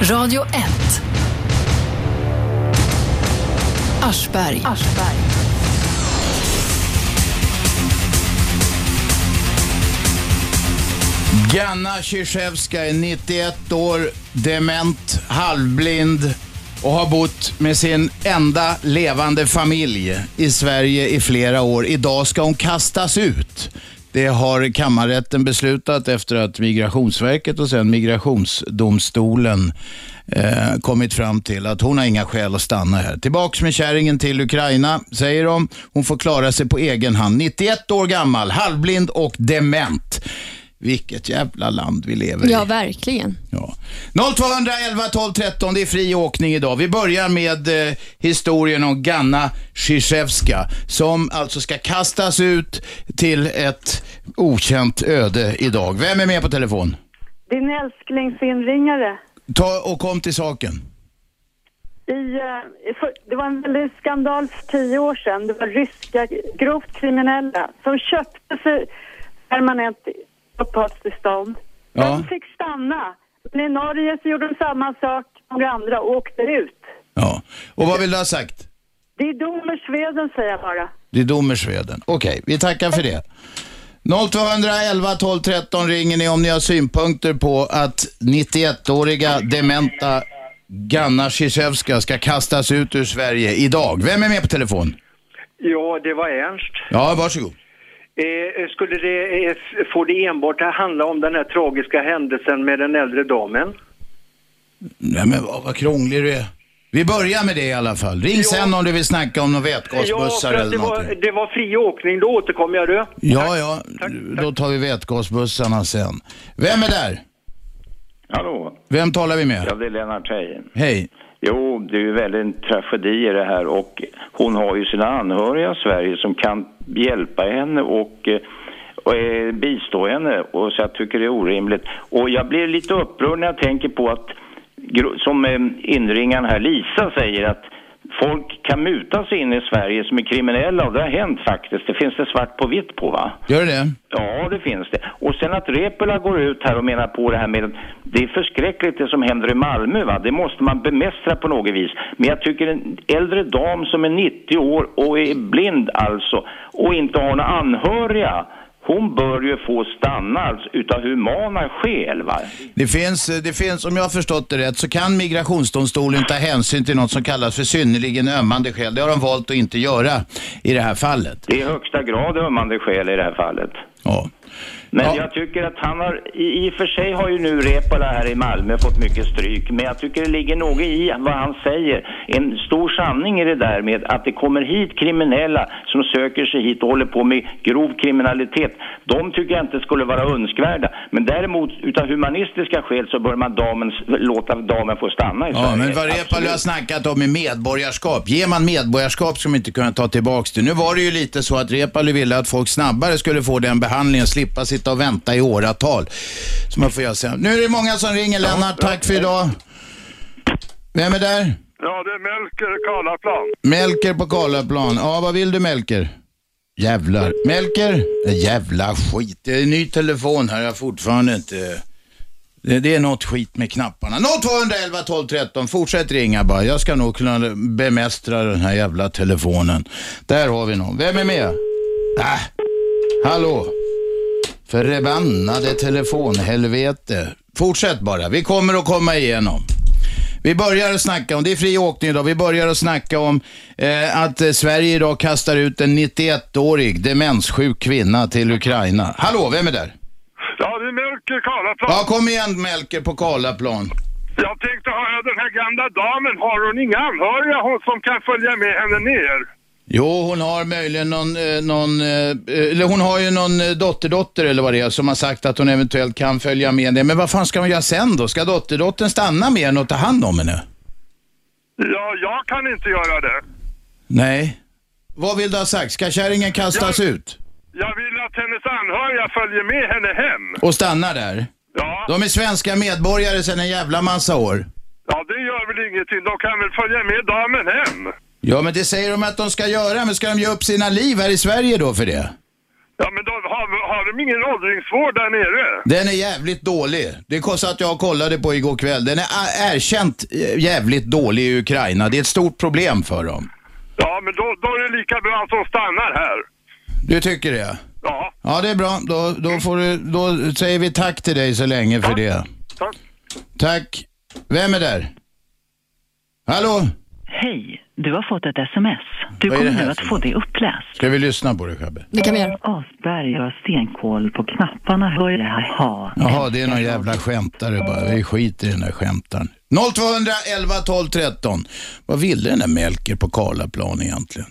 Radio 1. Aschberg. Ganna Krzyzewska är 91 år, dement, halvblind och har bott med sin enda levande familj i Sverige i flera år. Idag ska hon kastas ut. Det har kammarrätten beslutat efter att Migrationsverket och sen Migrationsdomstolen eh, kommit fram till att hon har inga skäl att stanna här. Tillbaks med kärringen till Ukraina, säger de. Hon får klara sig på egen hand. 91 år gammal, halvblind och dement. Vilket jävla land vi lever i. Ja, verkligen. Ja. 0211 12 13, det är fri åkning idag. Vi börjar med eh, historien om Ganna Krzyzewska som alltså ska kastas ut till ett okänt öde idag. Vem är med på telefon? Din älsklingsinringare. Ta och kom till saken. I, eh, för, det var en väldig skandal för tio år sedan. Det var ryska grovt kriminella som köpte sig permanent uppehållstillstånd. Ja. De fick stanna. Men i Norge så gjorde de samma sak som några andra och åkte ut. Ja. Och vad vill du ha sagt? Det är dom i Sveden säger jag bara. Det är Domersveden. Okej, vi tackar för det. 0211 12 13 ringer ni om ni har synpunkter på att 91-åriga dementa Ganna Krzyzewska ska kastas ut ur Sverige idag. Vem är med på telefon? Ja, det var Ernst. Ja, varsågod. Eh, skulle det, eh, få det enbart att handla om den här tragiska händelsen med den äldre damen? Nej men vad, vad krånglig du är. Vi börjar med det i alla fall. Ring sen om du vill snacka om några Ja, vätgasbussar för att eller det var, någonting. det var fri åkning, då återkommer jag du. Ja, ja, då tar vi vätgasbussarna sen. Vem är där? Hallå? Vem talar vi med? Ja, det är Lennart Heijen. Hej. Jo, det är ju väldigt en tragedi i det här och hon har ju sina anhöriga i Sverige som kan hjälpa henne och, eh, och eh, bistå henne och så jag tycker det är orimligt. Och jag blir lite upprörd när jag tänker på att, som eh, inringaren här, Lisa säger att folk kan muta sig in i Sverige som är kriminella och det har hänt faktiskt. Det finns det svart på vitt på va? Gör det? Ja, det finns det. Och sen att Repola går ut här och menar på det här med det är förskräckligt det som händer i Malmö va. Det måste man bemästra på något vis. Men jag tycker en äldre dam som är 90 år och är blind alltså och inte har några anhöriga. Hon bör ju få stanna utav humana skäl va. Det finns, det finns, om jag har förstått det rätt, så kan migrationsdomstolen ta hänsyn till något som kallas för synnerligen ömmande skäl. Det har de valt att inte göra i det här fallet. Det är i högsta grad ömmande skäl i det här fallet. Ja. Men jag tycker att han har, i, i och för sig har ju nu Repola här i Malmö fått mycket stryk, men jag tycker det ligger något i vad han säger. En stor sanning i det där med att det kommer hit kriminella som söker sig hit och håller på med grov kriminalitet. De tycker jag inte skulle vara önskvärda. Men däremot utav humanistiska skäl så bör man damen, låta damen få stanna i Ja, Sverige. men vad Reepalu har snackat om är medborgarskap. Ger man medborgarskap ska man inte kunna ta tillbaks det. Nu var det ju lite så att Reepalu ville att folk snabbare skulle få den behandlingen, slippa sitta och vänta i åratal. Så man får göra sen. Nu är det många som ringer Lennart, tack för idag. Vem är där? Ja, det är Melker Karlaplan. Melker på Karlaplan. Ja, vad vill du Melker? Jävlar. Melker? Jävla skit. Det är en ny telefon här, jag har fortfarande inte... Det, det är något skit med knapparna. 0211 12 13. Fortsätt ringa bara. Jag ska nog kunna bemästra den här jävla telefonen. Där har vi någon. Vem är med? Äh. Hallå? Förbannade telefonhelvete. Fortsätt bara. Vi kommer att komma igenom. Vi börjar att snacka om, det är fri åkning idag, vi börjar att snacka om eh, att Sverige idag kastar ut en 91-årig demenssjuk kvinna till Ukraina. Hallå, vem är där? Ja, det är Melker Karlaplan. Ja, kom igen Melker på Karlaplan. Jag tänkte höra den här gamla damen, har hon inga anhöriga hon som kan följa med henne ner? Jo, hon har möjligen någon, eh, någon eh, eller hon har ju någon eh, dotterdotter eller vad det är som har sagt att hon eventuellt kan följa med det. Men vad fan ska hon göra sen då? Ska dotterdottern stanna med henne och ta hand om henne? Ja, jag kan inte göra det. Nej. Vad vill du ha sagt? Ska kärringen kastas ut? Jag vill att hennes anhöriga följer med henne hem. Och stannar där? Ja. De är svenska medborgare sedan en jävla massa år. Ja, det gör väl ingenting. De kan väl följa med damen hem? Ja, men det säger de att de ska göra. Men ska de ge upp sina liv här i Sverige då för det? Ja, men då har, har de ingen åldringsvård där nere? Den är jävligt dålig. Det kostar att jag kollade på igår kväll. Den är erkänt eh, jävligt dålig i Ukraina. Det är ett stort problem för dem. Ja, men då, då är det lika bra att de stannar här. Du tycker det? Ja, Ja, det är bra. Då, då, får du, då säger vi tack till dig så länge för det. tack. Tack. Vem är där? Hallå? Hej, du har fått ett sms. Du Vad är det kommer här nu att för få det uppläst. Ska vi lyssna på det, Shabbe? Det kan vi göra. Asperger har stenkoll på knapparna hör jag ha. Jaha, det är någon jävla skämtare bara. Vi skiter i den där skämtaren. 0211 12 13. Vad ville den där Melker på Karlaplan egentligen?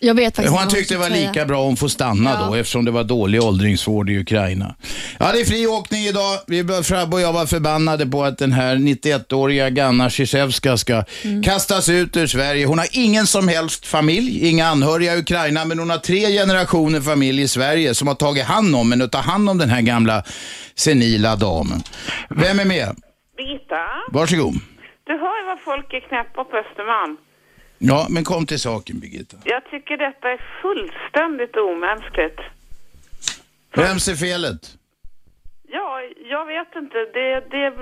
Jag vet faktiskt Han vad tyckte det var lika bra om få stanna Ja. då eftersom det var dålig åldringsvård i Ukraina. Ja, det är fri åkning idag. Vi, Frabbe och jag var förbannade på att den här 91-åriga Ganna Zizewska ska Mm. kastas ut ur Sverige. Hon har ingen som helst familj, inga anhöriga i Ukraina, men hon har tre generationer familj i Sverige som har tagit hand om henne och tar hand om den här gamla senila damen. Vem är med? Birgitta, Varsågod. du hör ju vad folk är knäppa på Östermalm. Ja, men kom till saken Birgitta. Jag tycker detta är fullständigt omänskligt. Vems är felet? Ja, jag vet inte. Det, det är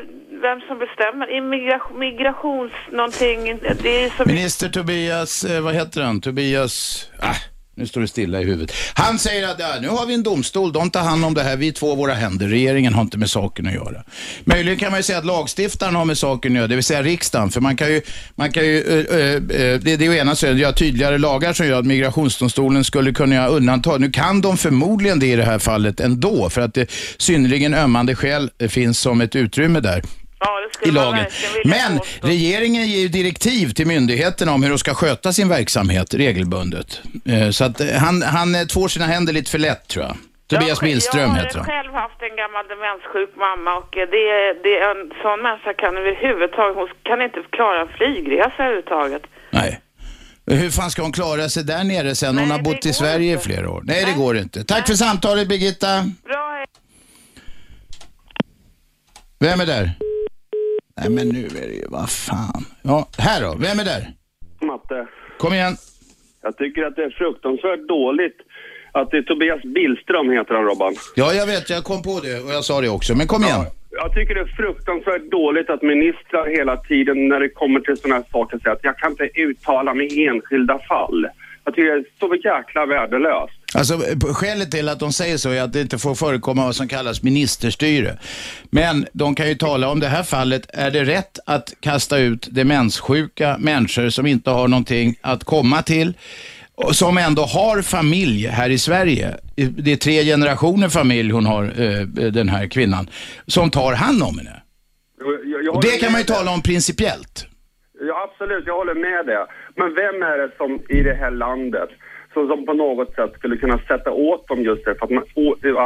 vem som bestämmer. Immigration, migrations någonting. Det är som... Minister Tobias, eh, vad heter han? Tobias, ah, nu står det stilla i huvudet. Han säger att ja, nu har vi en domstol, de tar hand om det här, vi är två våra händer, regeringen har inte med saken att göra. Möjligen kan man ju säga att lagstiftaren har med saken att göra, det vill säga riksdagen, för man kan ju, man kan ju äh, äh, det, det är ju ena sidan, göra tydligare lagar som gör att migrationsdomstolen skulle kunna göra undantag. Nu kan de förmodligen det i det här fallet ändå, för att det synnerligen ömmande skäl finns som ett utrymme där Ja, det i skulle man lagen. verkligen vilja Men påstå. regeringen ger ju direktiv till myndigheterna om hur de ska sköta sin verksamhet regelbundet. Eh, Så att eh, han, han eh, tvår sina händer lite för lätt tror jag. Tobias jag, Billström jag heter har han. själv haft en gammal demenssjuk mamma och eh, det, är- det är en sån människa kan överhuvudtaget, hon kan inte klara en flygresa överhuvudtaget. Nej. Hur fan ska hon klara sig där nere sen? Hon har bott i Sverige i flera år. Nej, det går inte. Tack för samtalet Birgitta. Bra. Vem är där? Nej men nu är det ju, vad fan. Ja, här då. Vem är där? Matte, Kom igen. jag tycker att det är fruktansvärt dåligt att det är Tobias Billström heter han Robban. Ja, jag vet. Jag kom på det och jag sa det också. Men kom igen. Jag tycker det är fruktansvärt dåligt att ministrar hela tiden när det kommer till sådana här saker säger att jag kan inte uttala mig i enskilda fall. Jag tycker det är så jäkla värdelöst. Alltså, skälet till att de säger så är att det inte får förekomma vad som kallas ministerstyre. Men de kan ju tala om det här fallet. Är det rätt att kasta ut demenssjuka människor som inte har någonting att komma till? och Som ändå har familj här i Sverige. Det är tre generationer familj hon har, eh, den här kvinnan, som tar hand om henne. Och det kan man ju tala om principiellt. Ja, absolut, jag håller med det. Men vem är det som i det här landet som, som på något sätt skulle kunna sätta åt dem just det för att man,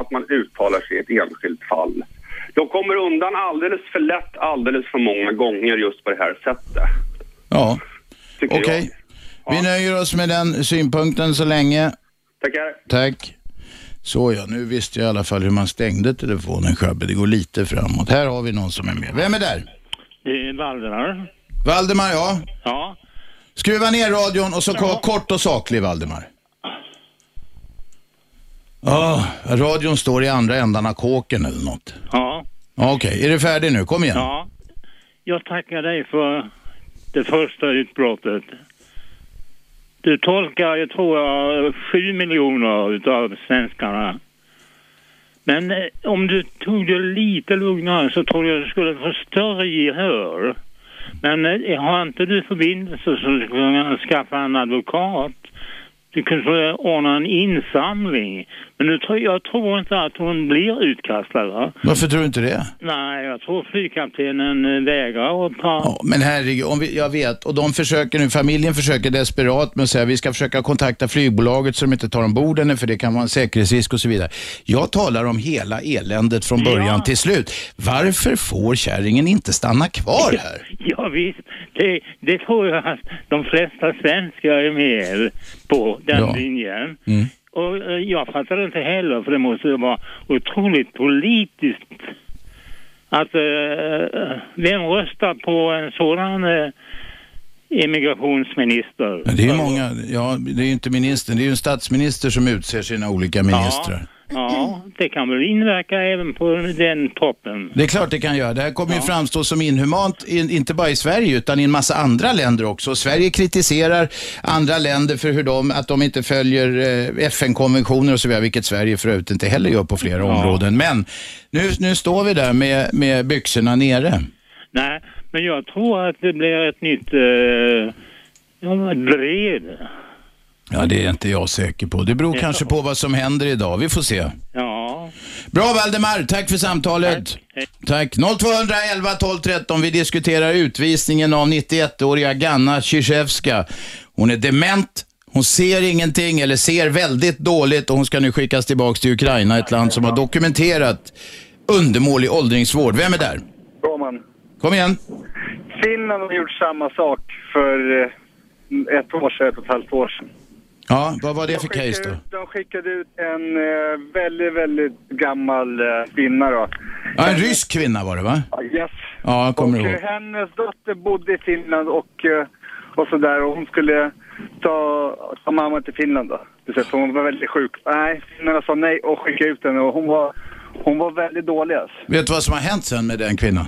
att man uttalar sig i ett enskilt fall? De kommer undan alldeles för lätt alldeles för många gånger just på det här sättet. Ja, okej. jag. Vi nöjer oss med den synpunkten så länge. Tackar. Tack. Så ja, nu visste jag i alla fall hur man stängde telefonen Shabbe. Det går lite framåt. Här har vi någon som är med. Vem är där? Det är Valdemar. Valdemar, ja. Ja. Skruva ner radion och så ja. kort och saklig Valdemar. Ja, radion står i andra ändan av kåken eller något. Ja. Okej, är du färdig nu? Kom igen. Ja. Jag tackar dig för det första utbrottet. Du tolkar, jag tror jag, sju miljoner utav svenskarna. Men eh, om du tog det lite lugnare så tror jag du skulle få större gehör. Men eh, har inte du förbindelse så skulle du kunna skaffa en advokat. Du kunde ordna en insamling. Men nu tror, jag tror inte att hon blir utkastad va? Varför tror du inte det? Nej, jag tror flygkaptenen eh, vägrar att ta... Ja, men herregud, om vi, jag vet. Och de försöker nu, familjen försöker desperat med att säga vi ska försöka kontakta flygbolaget så de inte tar ombord henne för det kan vara en säkerhetsrisk och så vidare. Jag talar om hela eländet från början Ja. till slut. Varför får kärringen inte stanna kvar här? Ja, visst, det, det tror jag att de flesta svenskar är med på, den Ja. linjen. Mm. Och eh, jag fattar inte heller, för det måste vara otroligt politiskt att... eh, vem röstar på en sådan... eh, immigrationsminister. Det är många, ja det är inte ministern, det är ju en statsminister som utser sina olika ministrar. Ja, det kan väl inverka även på den toppen. Det är klart det kan göra. Det här kommer ju framstå som inhumant, in, inte bara i Sverige utan i en massa andra länder också. Sverige kritiserar andra länder för hur de, att de inte följer eh, FN-konventioner och så vidare, vilket Sverige för övrigt inte heller gör på flera områden. Men nu, nu står vi där med, med byxorna nere. Nej, men jag tror att det blir ett nytt ja, drev. Ja, det är inte jag säker på. Det beror kanske på vad som händer idag. Vi får se. Ja. Bra Valdemar, tack för samtalet. Tack. 0211 12 13. Vi diskuterar utvisningen av 91-åriga Ganna Krzyzewska. Hon är dement, hon ser ingenting eller ser väldigt dåligt och hon ska nu skickas tillbaka till Ukraina, ett land som har dokumenterat undermålig åldringsvård. Vem är där? Roman. Kom igen. Finland har gjort samma sak för eh, ett år sedan, ett och ett halvt år sedan. Ja, vad var det för case då? De skickade ut en eh, väldigt, väldigt gammal eh, kvinna då. Ja, en rysk kvinna var det va? Yes. Ja, jag kommer och ihåg. eh, hennes dotter bodde i Finland och, eh, och sådär och hon skulle ta, ta mamma till Finland då. Precis, hon var väldigt sjuk. Nej, finnarna sa nej och skickade ut henne och hon var, hon var väldigt dålig alltså. Vet du vad som har hänt sen med den kvinnan?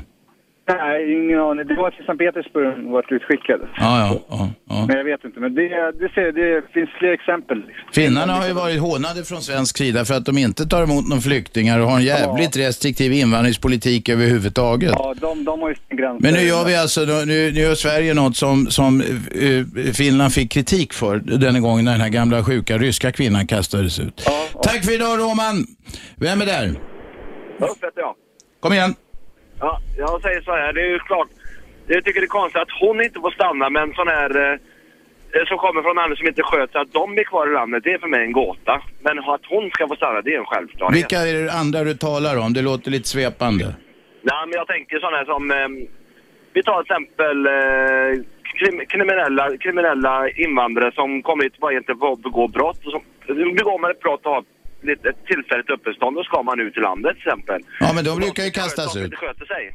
Nej, ingen aning. Det var till Sankt Petersburg hon var utskickad. Ja, ja, ja. ja. Men jag vet inte. Men det, det, ser, det finns fler exempel. Liksom. Finnarna har ju varit hånade från svensk sida för att de inte tar emot några flyktingar och har en jävligt restriktiv invandringspolitik överhuvudtaget. Ja, de, de har ju sin gräns. Men nu gör vi alltså, nu, nu gör Sverige något som, som eh, Finland fick kritik för den gången när den här gamla sjuka ryska kvinnan kastades ut. Tack för idag Roman! Vem är där? Upp heter jag. Kom igen. Ja, jag säger så här, det är ju klart. Jag tycker det är konstigt att hon inte får stanna, men sån här eh, som kommer från andra som inte sköter att de blir kvar i landet, det är för mig en gåta. Men att hon ska få stanna, det är en självklarhet. Vilka är det andra du talar om? Det låter lite svepande. Nej, men jag tänker sådana här som... Eh, vi tar till exempel eh, krim, kriminella, kriminella invandrare som kommer hit bara inte för att begå brott. Och som, begår man ett brott och har ett tillfälligt uppehållstånd, då ska man ut till landet till exempel. Ja, men de brukar ju kastas ut.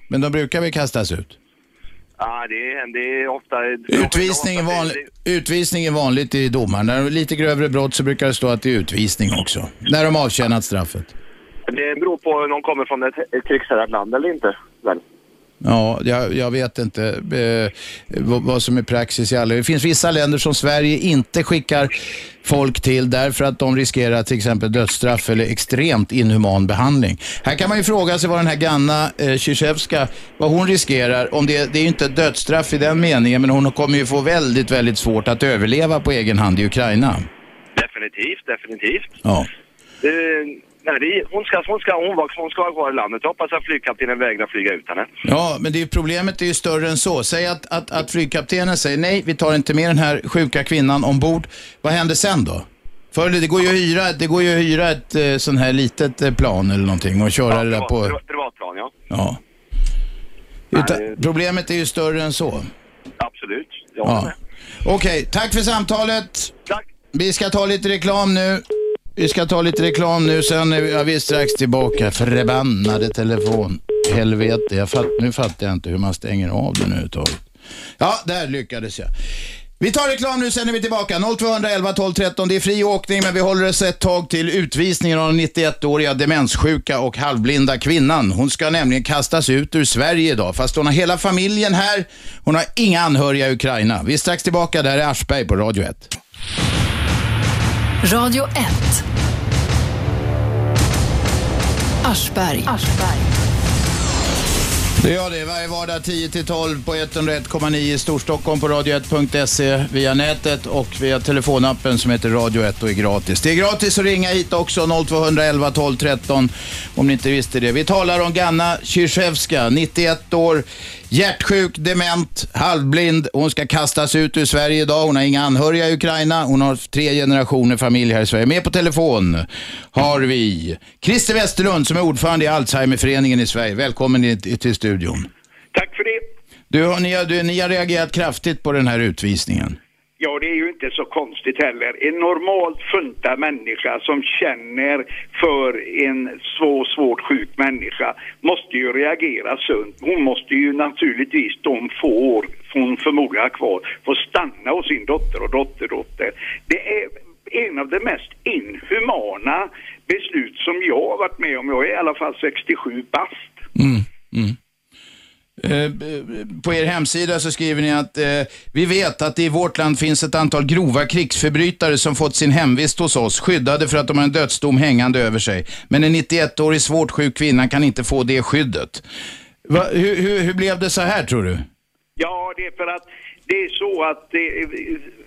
Men de brukar väl kastas ut? Ja, det är, det är ofta... Utvisning är, vanlig, utvisning är vanligt i domar. När det är lite grövre brott så brukar det stå att det är utvisning också. När de avtjänat straffet. Det beror på om de kommer från ett, krigshärjat land eller inte. Väl? Ja, jag, jag vet inte eh, vad, vad som är praxis i alla. Det finns vissa länder som Sverige inte skickar folk till därför att de riskerar till exempel dödsstraff eller extremt inhuman behandling. Här kan man ju fråga sig vad den här Ganna eh, vad hon riskerar. Om det, det är ju inte dödsstraff i den meningen, men hon kommer ju få väldigt, väldigt svårt att överleva på egen hand i Ukraina. Definitivt, definitivt. Ja. Det, nej, det, hon, ska, hon, ska, hon, var, hon ska vara kvar i landet. Jag hoppas att flygkaptenen vägrar flyga ut henne. Ja, men det är, problemet är ju större än så. Säg att, att, att flygkaptenen säger nej, vi tar inte med den här sjuka kvinnan ombord. Vad händer sen då? För det går ju att hyra, det går ju att hyra ett eh, sån här litet eh, plan eller någonting och köra det där på... Privat, privatplan, ja. Ja. Utan, problemet är ju större än så. Absolut. Jag Ja. Okej, tack för samtalet. Tack. Vi ska ta lite reklam nu. Vi ska ta lite reklam nu, sen är vi, ja, vi är strax tillbaka. Förbannade telefon. Helvete, jag fatt, nu fattar jag inte hur man stänger av den överhuvudtaget. Ja, där lyckades jag. Vi tar reklam nu, sen är vi tillbaka. 0211 12 13. Det är fri åkning, men vi håller oss ett tag till utvisningen av den 91-åriga demenssjuka och halvblinda kvinnan. Hon ska nämligen kastas ut ur Sverige idag, fast hon har hela familjen här. Hon har inga anhöriga i Ukraina. Vi är strax tillbaka. Där är Aschberg på Radio 1. Radio 1. Aschberg. Det gör det varje vardag 10-12 på 101,9 i Storstockholm på radio1.se via nätet och via telefonappen som heter Radio 1 och är gratis. Det är gratis att ringa hit också 0211 12 13 om ni inte visste det. Vi talar om Ganna Krzyzewska, 91 år, hjärtsjuk, dement, halvblind. Hon ska kastas ut ur Sverige idag. Hon har inga anhöriga i Ukraina. Hon har tre generationer familj här i Sverige. Med på telefon har vi Christer Westerlund som är ordförande i Alzheimerföreningen i Sverige. Välkommen till studion. Tack för det. Du, ni, har, du, ni har reagerat kraftigt på den här utvisningen. Ja, det är ju inte så konstigt heller. En normalt funtad människa som känner för en så svårt sjuk människa måste ju reagera sunt. Hon måste ju naturligtvis de få år hon förmodligen har kvar få stanna hos sin dotter och dotterdotter. Det är en av de mest inhumana beslut som jag har varit med om. Jag är i alla fall 67 bast. Mm, mm. Eh, på er hemsida så skriver ni att eh, vi vet att det i vårt land finns ett antal grova krigsförbrytare som fått sin hemvist hos oss, skyddade för att de har en dödsdom hängande över sig. Men en 91-årig svårt sjuk kvinna kan inte få det skyddet. Va, hur, hur, hur blev det så här tror du? Ja, det är för att det är så att eh,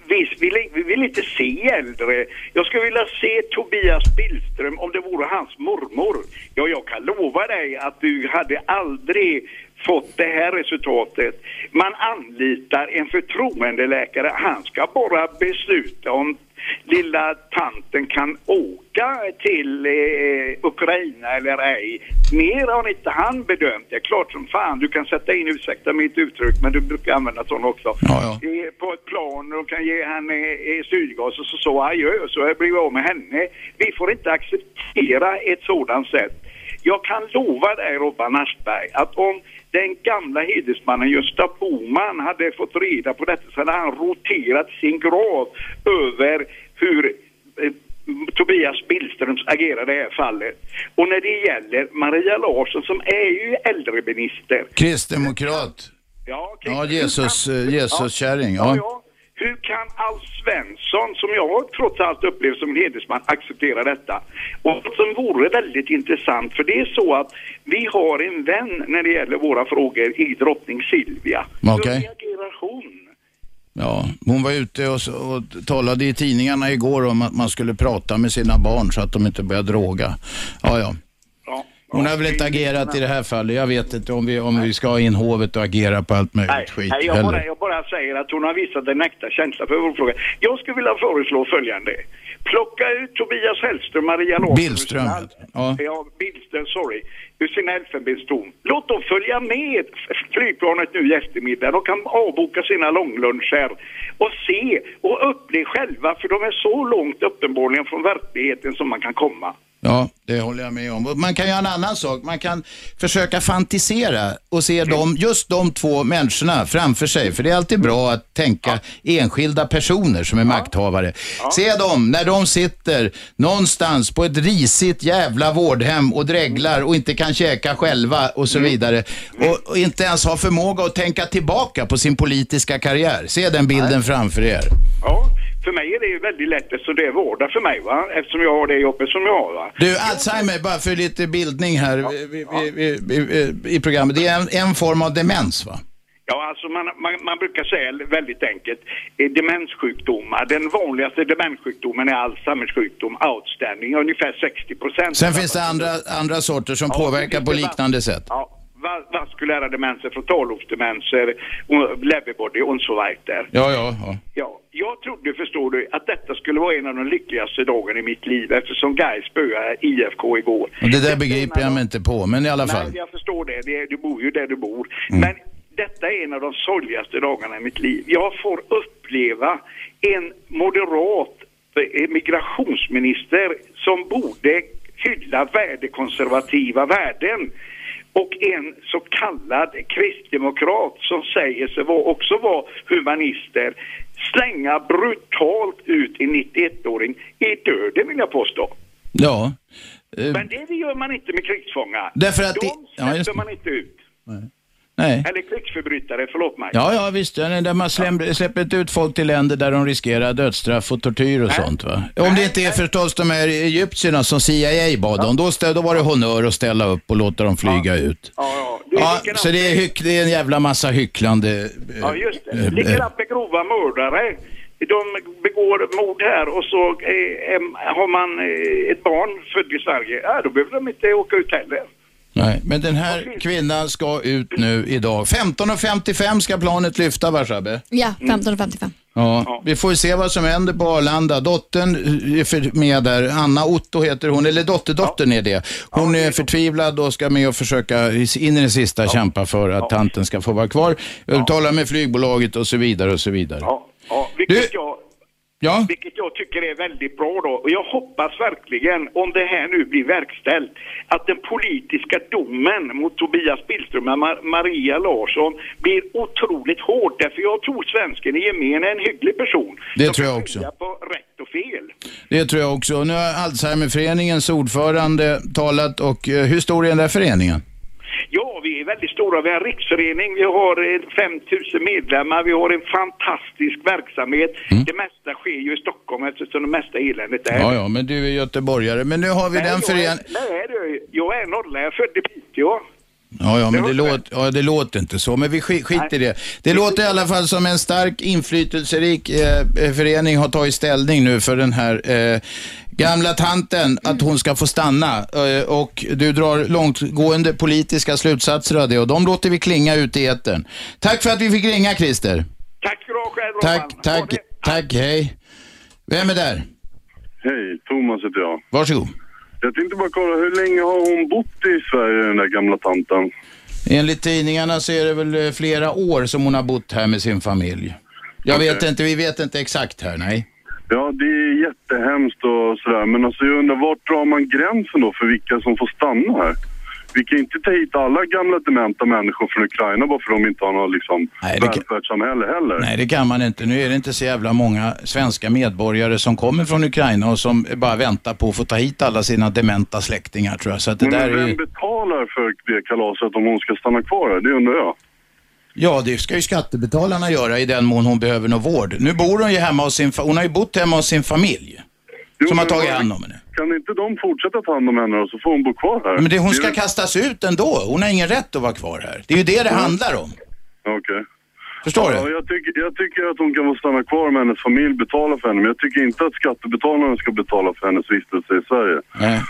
vi, vi vill inte se äldre. Jag skulle vilja se Tobias Billström om det vore hans mormor. Ja, jag kan lova dig att du hade aldrig fått det här resultatet. Man anlitar en förtroendeläkare. Han ska bara besluta om lilla tanten kan åka till eh, Ukraina eller ej. Mer har inte han bedömt. Det är klart som fan. Du kan sätta in, ursäkta mitt uttryck, men du brukar använda sån också. Eh, På ett plan och kan ge henne eh, syrgas och så så adjö, så jag blivit av med henne. Vi får inte acceptera ett sådant sätt. Jag kan lova dig Robban Aschberg att om den gamla hedersmannen Gösta Bohman hade fått reda på detta så hade han roterat sin grav över hur eh, Tobias Billströms agerade i det här fallet. Och när det gäller Maria Larsson som är ju äldreminister. Kristdemokrat. Ja, okej. Ja, Jesus, eh, Jesus-kärring. Ja, Ja. ja. Hur kan Alf Svensson, som jag trots allt upplever som en hedersman, acceptera detta? Och som vore väldigt intressant, för det är så att vi har en vän när det gäller våra frågor i drottning Silvia. Okej. Hur reagerar hon? Ja, hon var ute och, och talade i tidningarna igår om att man skulle prata med sina barn så att de inte börjar droga. Ja, ja. Hon har väl inte agerat i det här fallet. Jag vet inte om vi, om vi ska ha in hovet och agera på allt möjligt Nej, skit nej jag, bara, jag bara säger att hon har visat en äkta känsla för vår fråga. Jag skulle vilja föreslå följande. Plocka ut Tobias Hellström, Maria Larsson. Billström, ur sin- ja. ja. Billström, sorry. Ur sin elfenbenstorn. Låt dem följa med flygplanet nu i eftermiddag. De kan avboka sina långluncher och se och uppleva själva, för de är så långt uppenbarligen från verkligheten som man kan komma. Ja, det håller jag med om. Man kan göra en annan sak. Man kan försöka fantisera och se dem, just de två människorna framför sig. För det är alltid bra att tänka enskilda personer som är makthavare. Se dem när de sitter någonstans på ett risigt jävla vårdhem och dreglar och inte kan käka själva och så vidare. Och, och inte ens har förmåga att tänka tillbaka på sin politiska karriär. Se den bilden framför er. Ja, för mig är det ju väldigt lätt eftersom det är vardag för mig va, eftersom jag har det jobbet som jag har va. Du, Alzheimer, bara för lite bildning här vi, vi, vi, vi, i programmet. Det är en, en form av demens va? Ja, alltså man, man, man brukar säga väldigt enkelt, eh, demenssjukdomar, den vanligaste demenssjukdomen är Alzheimers sjukdom, outstanding, ungefär 60 procent. Sen finns det andra, andra sorter som påverkar på liknande sätt. Ja, vaskulära demenser, frontallovsdemenser, och leverbody och så vidare. Ja, ja, ja. Ja, jag trodde, förstår du, att detta skulle vara en av de lyckligaste dagarna i mitt liv eftersom Gais spöade IFK igår. Och det där begriper jag mig inte på, men i alla fall. Nej, jag förstår det. det är, du bor ju där du bor. Mm. Men detta är en av de sorgligaste dagarna i mitt liv. Jag får uppleva en moderat eh, migrationsminister som borde hylla värdekonservativa värden och en så kallad kristdemokrat som säger sig också vara humanister slänga brutalt ut en 91-åring i döden vill jag påstå. Ja. Men det gör man inte med krigsfångar. Därför att De det- ja, just släpper man inte ut. Nej. Eller krigsförbrytare, förlåt mig. Ja, ja visst. Ja, Där man släpper, ut folk till länder där de riskerar dödsstraff och tortyr och sånt va? Om det inte är förstås de här egyptierna som CIA bad om. Då, då var det honör att ställa upp och låta dem flyga ut. Ja, ja. Det Ja, likadant så det är, hyck, det är en jävla massa hycklande. eh, Ja, just det. eh, Likadant med grova mördare. De begår mord här och så eh, har man eh, ett barn född i Sverige. Ja, då behöver de inte åka ut heller. Nej, men den här kvinnan ska ut nu idag. 15.55 ska planet lyfta, va Shabbe? Ja, 15.55. Ja, vi får se vad som händer på Arlanda. Dottern är för- med där, Anna Otto heter hon, eller dotterdottern är det. Hon är förtvivlad och ska med och försöka in i det sista kämpa för att tanten ska få vara kvar. Tala med flygbolaget och så vidare och så vidare. Ja, vilket jag... Ja. Vilket jag tycker är väldigt bra då. Och jag hoppas verkligen, om det här nu blir verkställt, att den politiska domen mot Tobias Billström och Ma- Maria Larsson blir otroligt hård. Därför jag tror svensken i gemen är en hygglig person. Det som tror jag också. på rätt och fel. Det tror jag också. Nu har Alzheimerföreningens ordförande talat och eh, hur stor är den där föreningen? Ja, vi är väldigt stora. Vi har en riksförening, vi har eh, 5000 medlemmar, vi har en fantastisk verksamhet. Det mesta sker ju i Stockholm eftersom det mesta eländet är. Mm. Ja, ja, men du är göteborgare. Men nu har vi den jag, är, föreningen. nej, du, jag är norrlänning, jag är född i Piteå. Ja, ja, men det, låter, ja, det låter inte så. Men vi sk- skiter i det. Det låter i alla fall som en stark, inflytelserik eh, förening har tagit ställning nu för den här eh, gamla tanten, att hon ska få stanna. Eh, och du drar långtgående politiska slutsatser av det och de låter vi klinga ut i etern. Tack för att vi fick ringa, Christer. Tack ska du ha själv. Tack, tack, tack, hej. Vem är där? Hej, Thomas heter jag. Varsågod. Jag tänkte bara kolla, hur länge har hon bott i Sverige, den där gamla tanten? Enligt tidningarna så är det väl eh, flera år som hon har bott här med sin familj. Jag vet inte, vi vet inte exakt här, nej. Ja, det är jättehemskt och sådär, men alltså jag undrar, vart drar man gränsen då för vilka som får stanna här? Vi kan inte ta hit alla gamla dementa människor från Ukraina bara för att de inte har något liksom, välfärdssamhälle heller. Nej, det kan man inte. Nu är det inte så jävla många svenska medborgare som kommer från Ukraina och som bara väntar på att få ta hit alla sina dementa släktingar tror jag. Så att det Men där är vem betalar för det kalaset om hon ska stanna kvar här? Det undrar jag. Ja, det ska ju skattebetalarna göra i den mån hon behöver någon vård. Nu bor hon ju hemma hos sin... Hon har ju bott hemma hos sin familj. som har tagit hand om henne. Kan inte de fortsätta ta hand om henne och så får hon bo kvar här? Men det, hon ska väl- kastas ut ändå. Hon har ingen rätt att vara kvar här. Det är ju det det handlar om. Okej. Förstår ja, Jag tycker, jag tycker att hon kan få stanna kvar med hennes familj, betala för henne. Men jag tycker inte att skattebetalarna ska betala för hennes vistelse i Sverige. Nej.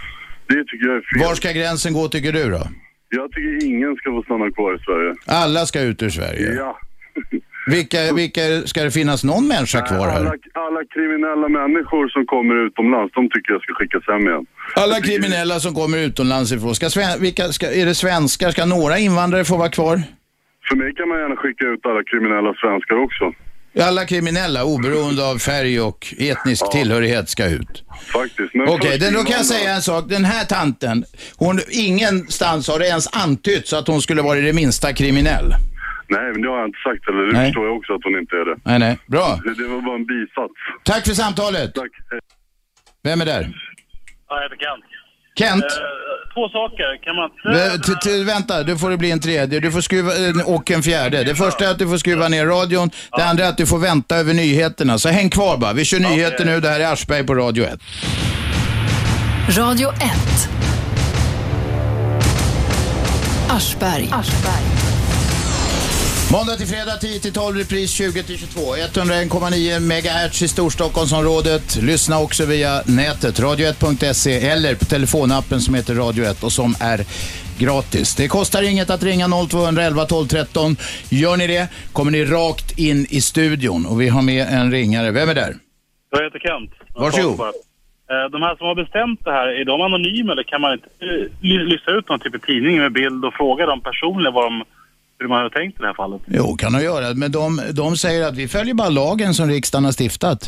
Det tycker jag är fel. Var ska gränsen gå tycker du då? Jag tycker ingen ska få stanna kvar i Sverige. Alla ska ut ur Sverige. Ja. Vilka, vilka, ska det finnas någon människa kvar Alla, här? alla kriminella människor som kommer utomlands, de tycker jag ska skickas hem igen. Alla kriminella som kommer utomlands ifrån, ska, sven- vilka, ska, är det svenskar? Ska några invandrare få vara kvar? För mig kan man gärna skicka ut alla kriminella svenskar också. Alla kriminella, oberoende av färg och etnisk tillhörighet, ska ut. Faktiskt. Okej, den- då kan jag säga en sak. Den här tanten, hon, ingenstans har det ens antytts att hon skulle vara det minsta kriminell. Nej, men det har jag inte sagt heller. Det Nej. förstår jag också att hon inte är det. Nej, nej. Bra. Det, det var bara en bisats. Tack för samtalet. Tack. Vem är där? Ja, jag heter Kent. Kent? Eh, två saker. Kan man t- vänta, du får det bli en tredje. Du får skruva, eh, och en fjärde. Det första är att du får skruva ner radion. Det andra är att du får vänta över nyheterna. Så häng kvar bara. Vi kör nyheter nu. Det här är Aschberg på Radio 1. Radio 1. Aschberg. Måndag till fredag 10 till 12, repris 20 till 22. 101,9 MHz i Storstockholmsområdet. Lyssna också via nätet, radio1.se eller på telefonappen som heter Radio 1 och som är gratis. Det kostar inget att ringa 0211 12 13. Gör ni det kommer ni rakt in i studion och vi har med en ringare. Vem är där? Jag heter Kent. Varsågod. Eh, De här som har bestämt det här, är de anonyma eller kan man inte eh, ly- lyssna ut någon typ av tidning med bild och fråga dem personligen vad de, hur man har tänkt i det här fallet? Jo, kan de göra. Men de, de säger att vi följer bara lagen som riksdagen har stiftat.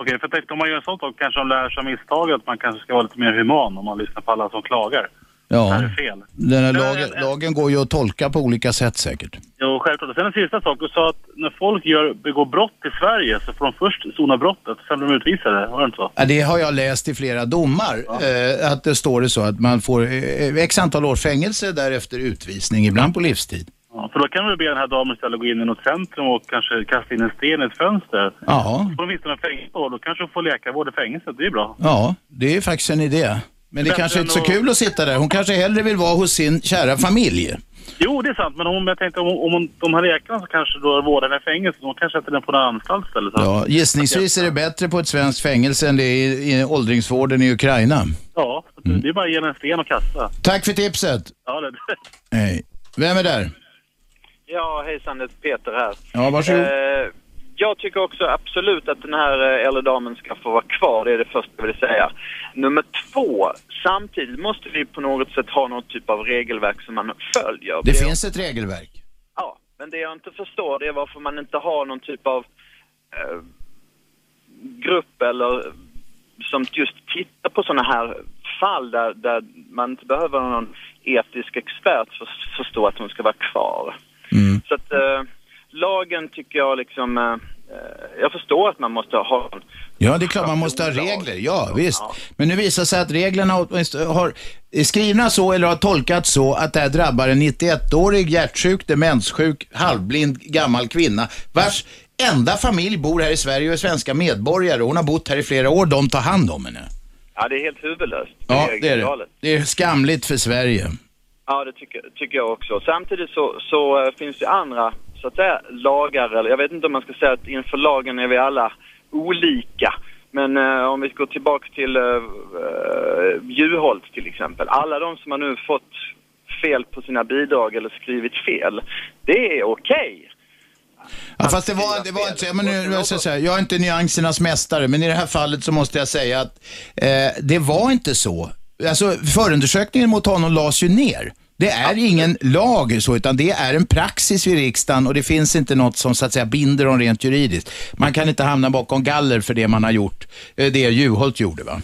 Okej, för jag tänkte om man gör sånt då kanske de lär sig av misstaget att man kanske ska vara lite mer human om man lyssnar på alla som klagar. Det Ja, är fel. den här lagen, lagen går ju att tolka på olika sätt säkert. Jo, självklart. Sen en sista sak. Du sa att när folk gör, begår brott i Sverige så får de först sona brottet, sen blir de utvisade. Var det inte så? Ja, det har jag läst i flera domar. Eh, att det står det så att man får eh, x antal års fängelse, därefter utvisning, ibland på livstid. Ja, för då kan vi be den här damen istället gå in i något centrum och kanske kasta in en sten i ett fönster. Ja, Så får de visst en fängelse då kanske de får läkarvård i fängelset. Det är bra. ja, det är faktiskt en idé. Men det Bättre kanske inte är så kul att sitta där. Hon kanske hellre vill vara hos sin kära familj. Jo, det är sant. Men om jag tänkte om, om hon- de här läkarna så kanske då vårdar den i fängelse. De kanske sätter den på en anstalt istället. Så. Ja, gissningsvis är det bättre på ett svenskt fängelse än det är i, i åldringsvården i Ukraina. Ja, det är bara att ge den en sten och kasta. Tack för tipset. Ja, det... Hej. Vem är där? Ja, hejsan, det är Peter här. Ja, varsågod. Eh, jag tycker också absolut att den här eh, äldre damen ska få vara kvar, det är det första jag vill säga. Nummer två, samtidigt måste vi på något sätt ha någon typ av regelverk som man följer. Det finns ett regelverk. Ja, men det jag inte förstår det är varför man inte har någon typ av... Eh, grupp eller som just tittar på sådana här fall där, där man inte behöver någon etisk expert för att förstå att hon ska vara kvar. Så att eh, lagen tycker jag liksom, eh, eh, jag förstår att man måste ha Ja, det är klart man måste ha regler. Ja, visst. Men nu visar sig att reglerna har är skrivna så eller har tolkats så att det här drabbar en 91-årig hjärtsjuk, demenssjuk, halvblind gammal kvinna vars enda familj bor här i Sverige och är svenska medborgare. Hon har bott här i flera år. De tar hand om henne. Ja, det är helt huvudlöst. Ja, det är det. Det är skamligt för Sverige. Ja, det tycker, tycker jag också. Samtidigt så, så eh, finns det andra, så att säga, lagar, eller jag vet inte om man ska säga att inför lagen är vi alla olika. Men eh, om vi går tillbaka till eh, eh Juholt till exempel. Alla de som har nu fått fel på sina bidrag eller skrivit fel, det är okej. Ja, fast det var, det var inte så, men nu, jag, ska säga, jag är inte nyansernas mästare, men i det här fallet så måste jag säga att eh, det var inte så. Alltså förundersökningen mot honom lades ju ner. Det är ingen lag så, utan det är en praxis i riksdagen och det finns inte något som så att säga binder dem rent juridiskt. Man kan inte hamna bakom galler för det man har gjort, eh, det Juholt gjorde va?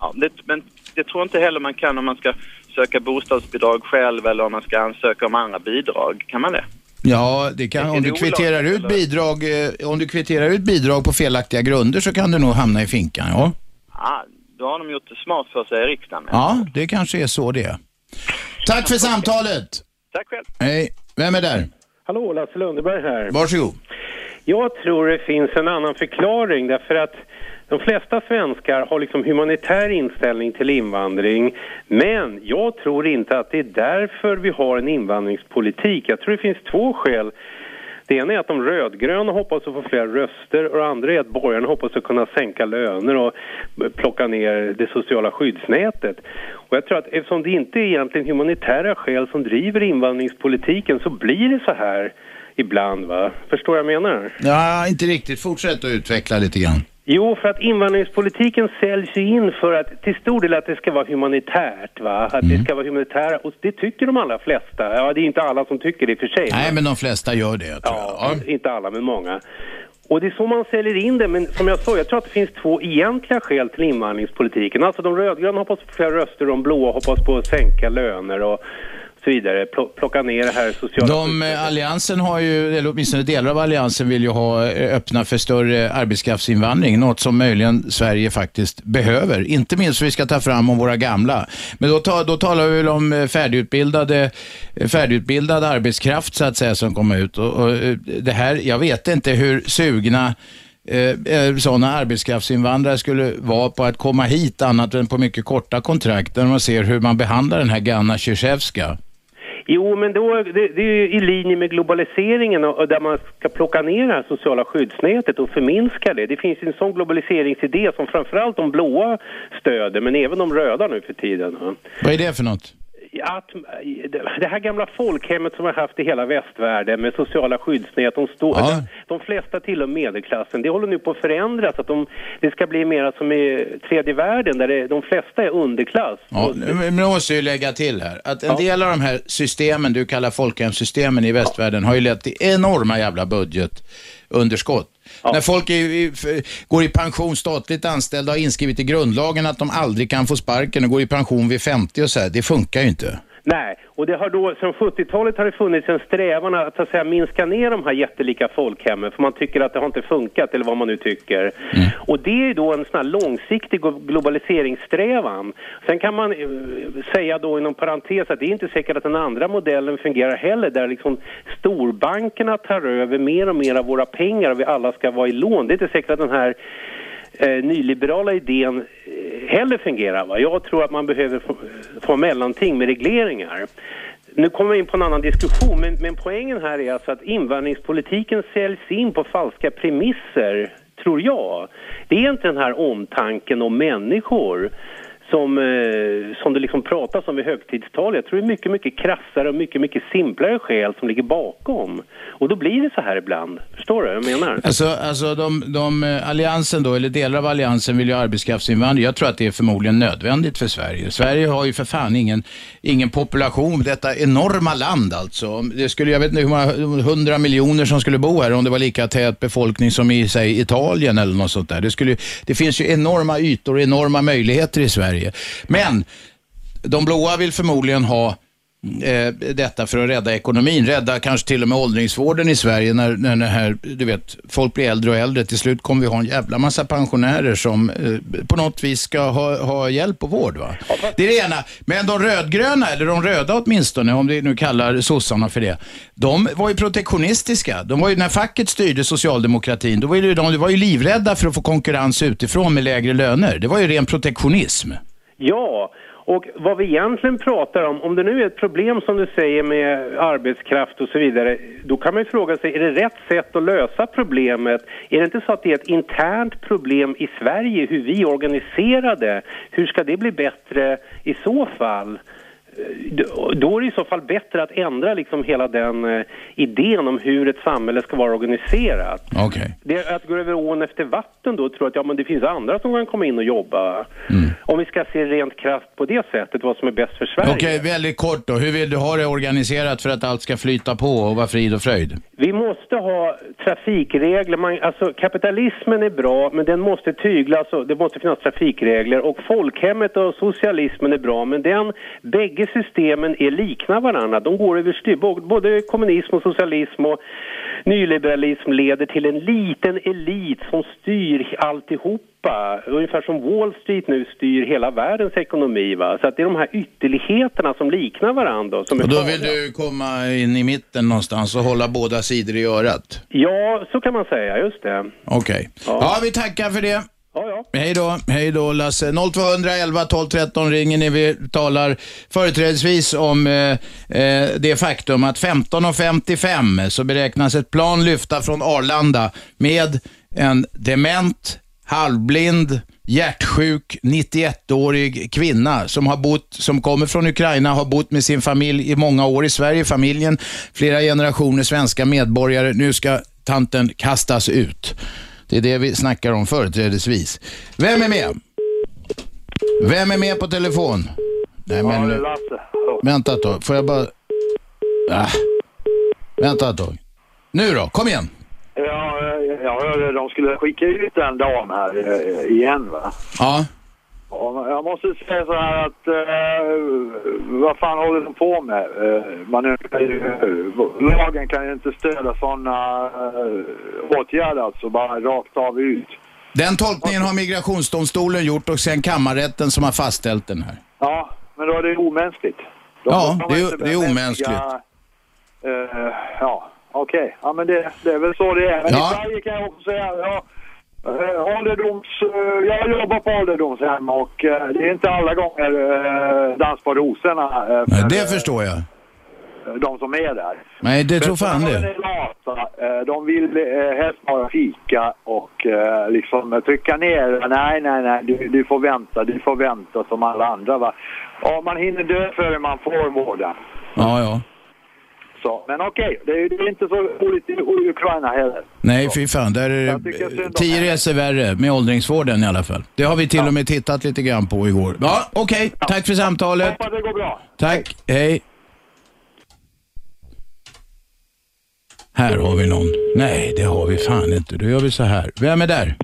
Ja, det, men det tror inte heller man kan om man ska söka bostadsbidrag själv eller om man ska ansöka om andra bidrag. Kan man det? Ja, det kan, om du kvitterar ut bidrag, eh, om du kvitterar ut bidrag på felaktiga grunder så kan du nog hamna i finkan, ja. Ja, då har de gjort det smart för sig i riksdagen. Ja, det kanske är så det är. Tack för samtalet. Tack själv. Hej, vem är där? Hallå, Lasse Lundeberg här. Varsågod. Jag tror det finns en annan förklaring därför att de flesta svenskar har liksom humanitär inställning till invandring men jag tror inte att det är därför vi har en invandringspolitik. Jag tror det finns två skäl. Det ena är att de rödgröna hoppas att få fler röster och det andra är att borgarna hoppas att kunna sänka löner och plocka ner det sociala skyddsnätet. Och jag tror att eftersom det inte är egentligen humanitära skäl som driver invandringspolitiken så blir det så här ibland va? Förstår jag jag menar? Ja, inte riktigt. Fortsätt att utveckla lite grann. Jo, för att invandringspolitiken säljs ju in för att till stor del att det ska vara humanitärt va? Att det ska vara humanitära och det tycker de allra flesta. Ja, det är inte alla som tycker det i och för sig. Nej, men de flesta gör det, tror Ja, inte alla men många. Och det är så man säljer in det, men som jag sa, jag tror att det finns två egentliga skäl till invandringspolitiken. Alltså de rödgröna hoppas på fler röster de blåa hoppas på att sänka löner och så vidare. Pl- plocka ner det här sociala... De, eh, alliansen har ju, eller åtminstone delar av alliansen vill ju ha eh, öppna för större arbetskraftsinvandring, något som möjligen Sverige faktiskt behöver. Inte minst för vi ska ta fram om våra gamla. Men då, ta, då talar vi väl om eh, färdigutbildade, färdigutbildad arbetskraft så att säga som kommer ut. Och, och, det här, jag vet inte hur sugna eh, sådana arbetskraftsinvandrare skulle vara på att komma hit annat än på mycket korta kontrakt när man ser hur man behandlar den här Ganna Zizjewska. Jo, men då, det, det är ju i linje med globaliseringen och, och där man ska plocka ner det här sociala skyddsnätet och förminska det. Det finns en sån globaliseringsidé som framförallt de blåa stöder, men även de röda nu för tiden. Vad är det för något? Att, det här gamla folkhemmet som vi har haft i hela västvärlden med sociala skyddsnät, de, står, Ja. de flesta tillhör medelklassen. Det håller nu på att förändras, att de, det ska bli mer som i tredje världen där det, de flesta är underklass. Ja, men jag måste ju lägga till här att en del av de här systemen du kallar folkhemssystemen i västvärlden har ju lett till enorma jävla budgetunderskott. När folk är, går i pension, statligt anställda, har inskrivet i grundlagen att de aldrig kan få sparken och går i pension vid 50 och så här. Det funkar ju inte. Nej, och det har då, sedan 70-talet har det funnits en strävan att, att säga, minska ner de här jättelika folkhemmen för man tycker att det har inte funkat eller vad man nu tycker. Och det är då en sån här långsiktig glo- globaliseringssträvan. Sen kan man eh, säga då inom parentes att det är inte säkert att den andra modellen fungerar heller där liksom storbankerna tar över mer och mer av våra pengar och vi alla ska vara i lån. Det är inte säkert att den här eh, nyliberala idén heller fungerar. Va? Jag tror att man behöver få, få mellanting med regleringar. Nu kommer vi in på en annan diskussion, men, men poängen här är alltså att invandringspolitiken säljs in på falska premisser, tror jag. Det är inte den här omtanken om människor som, eh, som det liksom pratas om i högtidstal. Jag tror det är mycket, mycket krassare och mycket, mycket simplare skäl som ligger bakom. Och då blir det så här ibland. Förstår du vad jag menar? Alltså, alltså de, de, eh, alliansen då, eller delar av alliansen vill ju arbetskraftsinvandring. Jag tror att det är förmodligen nödvändigt för Sverige. Sverige har ju för fan ingen, ingen population, detta enorma land alltså. Det skulle, jag vet inte hur många, hundra miljoner som skulle bo här om det var lika tät befolkning som i, säg, Italien eller något sånt där. Det, skulle, det finns ju enorma ytor och enorma möjligheter i Sverige. Men de blåa vill förmodligen ha eh, detta för att rädda ekonomin, rädda kanske till och med åldringsvården i Sverige när, när det här, du vet, folk blir äldre och äldre. Till slut kommer vi ha en jävla massa pensionärer som eh, på något vis ska ha, ha hjälp och vård. Va? Det är det ena. Men de rödgröna, eller de röda åtminstone, om vi nu kallar sossarna för det, de var ju protektionistiska. De var ju, när facket styrde socialdemokratin, då var ju de, de var ju livrädda för att få konkurrens utifrån med lägre löner. Det var ju ren protektionism. Ja, och vad vi egentligen pratar om, om det nu är ett problem som du säger med arbetskraft och så vidare, då kan man ju fråga sig, är det rätt sätt att lösa problemet? Är det inte så att det är ett internt problem i Sverige, hur vi är organiserade? Hur ska det bli bättre i så fall? Då- är det i så fall bättre att ändra liksom hela den eh, idén om hur ett samhälle ska vara organiserat. Okej. Det att gå över ån efter vatten då tror jag att ja, men det finns andra som kan komma in och jobba. Om vi ska se rent krasst på det sättet, vad som är bäst för Sverige. Okej, väldigt kort då. Hur vill du ha det organiserat för att allt ska flyta på och vara frid och fröjd? Vi måste ha trafikregler. Man, alltså, kapitalismen är bra, men den måste tyglas och det måste finnas trafikregler. Och folkhemmet och socialismen är bra, men den, bägge systemen är likna varandra. De går överstyr. Bo- Både kommunism och socialism och nyliberalism leder till en liten elit som styr alltihopa. Ungefär som Wall Street nu styr hela världens ekonomi. Va? Så att det är de här ytterligheterna som liknar varandra. Som Och då vill du komma in i mitten någonstans och hålla båda sidor i örat? Ja, så kan man säga. Just det. Okej. Ja. vi tackar för det. Ja, ja. Hej då, hej då Lasse. 0211 12 13 ringer ni. Vi talar företrädesvis om eh, eh det faktum att 15.55 så beräknas ett plan lyfta från Arlanda med en dement, halvblind, hjärtsjuk 91-årig kvinna som, har bott, som kommer från Ukraina, har bott med sin familj i många år i Sverige, familjen, flera generationer svenska medborgare. Nu ska tanten kastas ut. Det är det vi snackar om företrädesvis. Vem är med? Vem är med på telefon? Nej, men... Ja, det är Lasse. Vänta ett tag, får jag bara... Ah. Vänta ett tag. Nu då, kom igen. Ja, jag hörde de skulle skicka ut en dam här eh, igen va? Ja. Jag måste säga så här att eh, vad fan håller de på med? Eh, man lagen kan ju inte stödja sådana eh, åtgärder alltså bara rakt av ut. Den tolkningen har migrationsdomstolen gjort och sen kammarrätten som har fastställt den här. Ja, men då är det omänskligt. Då Ja, det är- det är omänskligt. eh, ja, okej. Ja, men det, det är väl så det är. Men Ja. i Sverige kan jag också säga, ja, ålderdoms... eh, jag jobbar på ålderdomshem och eh, det är inte alla gånger eh, dans på rosorna eh, Nej, för det förstår jag. eh, de som är där. Nej, det tror fan de det. Eh, De vill eh, helst bara fika och eh, liksom trycka ner. Nej, nej, nej, du, du får vänta, du får vänta som alla andra. Va? Ja, man hinner dö före man får vården. Ja, ja. Så, men okej, det, är- det är inte så roligt i Ukraina heller. Nej, fy fan. Där är det tio resor värre med åldringsvården i alla fall. Det har vi till och med tittat lite grann på igår. Ja, okej. Tack för samtalet. Hoppas det går bra. Tack. Hej. Här har vi någon. Nej, det har vi fan inte. Då gör vi så här. Vem är där?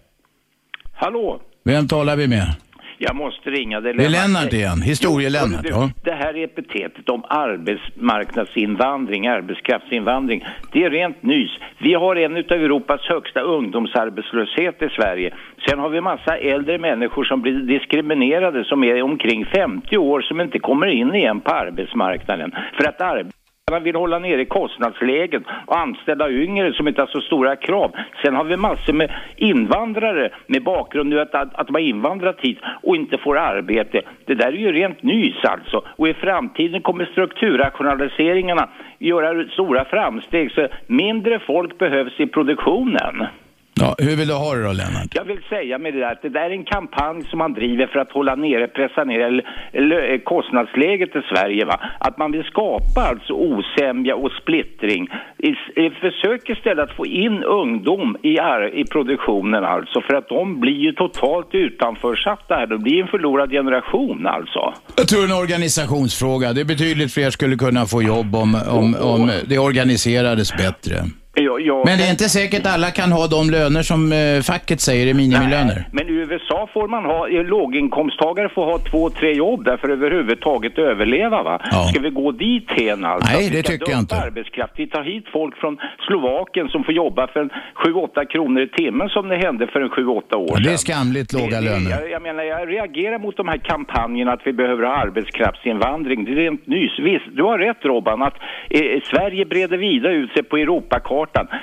Hallå? Vem talar vi med? Jag måste ringa. Det är Det är Lennart igen. Historie-Lennart, ja. Det här epitetet om arbetsmarknadsinvandring, arbetskraftsinvandring, det är rent nys. Vi har en av Europas högsta ungdomsarbetslöshet i Sverige. Sen har vi massa äldre människor som blir diskriminerade som är omkring 50 år som inte kommer in igen på arbetsmarknaden. För att arbetarna vill hålla nere kostnadsläget och anställa yngre som inte har så stora krav. Sen har vi massor med invandrare med bakgrund nu att, att, att de har invandrat hit och inte får arbete. Det där är ju rent nys alltså. Och i framtiden kommer strukturrationaliseringarna göra stora framsteg så mindre folk behövs i produktionen. Ja, hur vill du ha det då, Lennart? Jag vill säga med det där att det där är en kampanj som man driver för att hålla nere, pressa ner kostnadsläget i Sverige. Va? Att man vill skapa alltså osämja och splittring. Försök istället att få in ungdom i, i produktionen alltså för att de blir ju totalt utanförsatta här. De blir en förlorad generation alltså. Jag tror en organisationsfråga. Det är betydligt fler skulle kunna få jobb om, om, om det organiserades bättre. Ja, ja, Men det är inte säkert alla kan ha de löner som eh, facket säger är minimilöner. Men i USA får man ha, eh, låginkomsttagare får ha två, tre jobb där för att överhuvudtaget överleva va? Ska vi gå dit hen alltså? Nej, det tycker jag inte. arbetskraft. Vi tar hit folk från Slovakien som får jobba för en 7-8 kronor i timmen som det hände för en 7-8 år Ja, det är sedan. skamligt låga löner. Jag, jag menar, jag reagerar mot de här kampanjerna att vi behöver ha arbetskraftsinvandring. Det är rent nys. Visst, du har rätt Robban att eh, Sverige breder vida ut sig på Europakartan.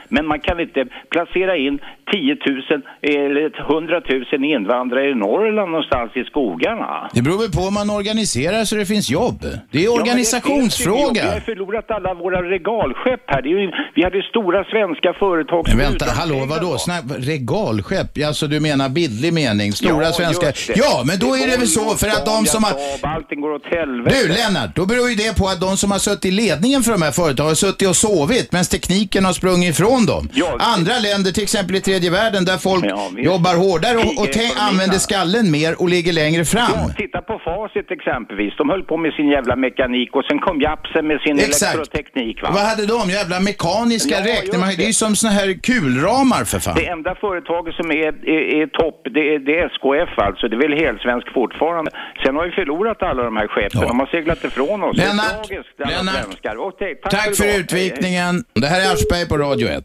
Men man kan inte placera in 10 000 eller 100 000 invandrare i Norrland någonstans i skogarna. Det beror väl på om man organiserar så det finns jobb. Det är organisationsfråga. Vi har förlorat alla våra regalskepp här. Det är ju, vi hade stora svenska företag Men vänta, hallå, vadå? då. Snack, regalskepp? Alltså du menar bildlig mening? Stora Ja, svenska... det. Ja, men då är det väl så för att de som har... Allting går åt helvete. Du Lennart, då beror ju det på att de som har suttit i ledningen för de här företagen har suttit och sovit medan tekniken har sprungit ifrån dem. Andra länder, till exempel i tredje världen, där folk jobbar hårdare och, och tänk, använder skallen mer och ligger längre fram. Ja, titta på Facit exempelvis. De höll på med sin jävla mekanik och sen kom Japsen med sin Exakt. elektroteknik. Va? Vad hade de? Jävla mekaniska Ja, räknare. Det är det. ju som såna här kulramar för fan. Det enda företaget som är, är, är topp, det är, det är SKF alltså. Det är väl helsvensk fortfarande. Sen har vi förlorat alla de här skeppen. De har seglat ifrån oss. Lennart, det är tragiskt, alla Lennart. svenskar. Och tack, Tack för idag. utvikningen. Det här är Aschberg på Radio 1.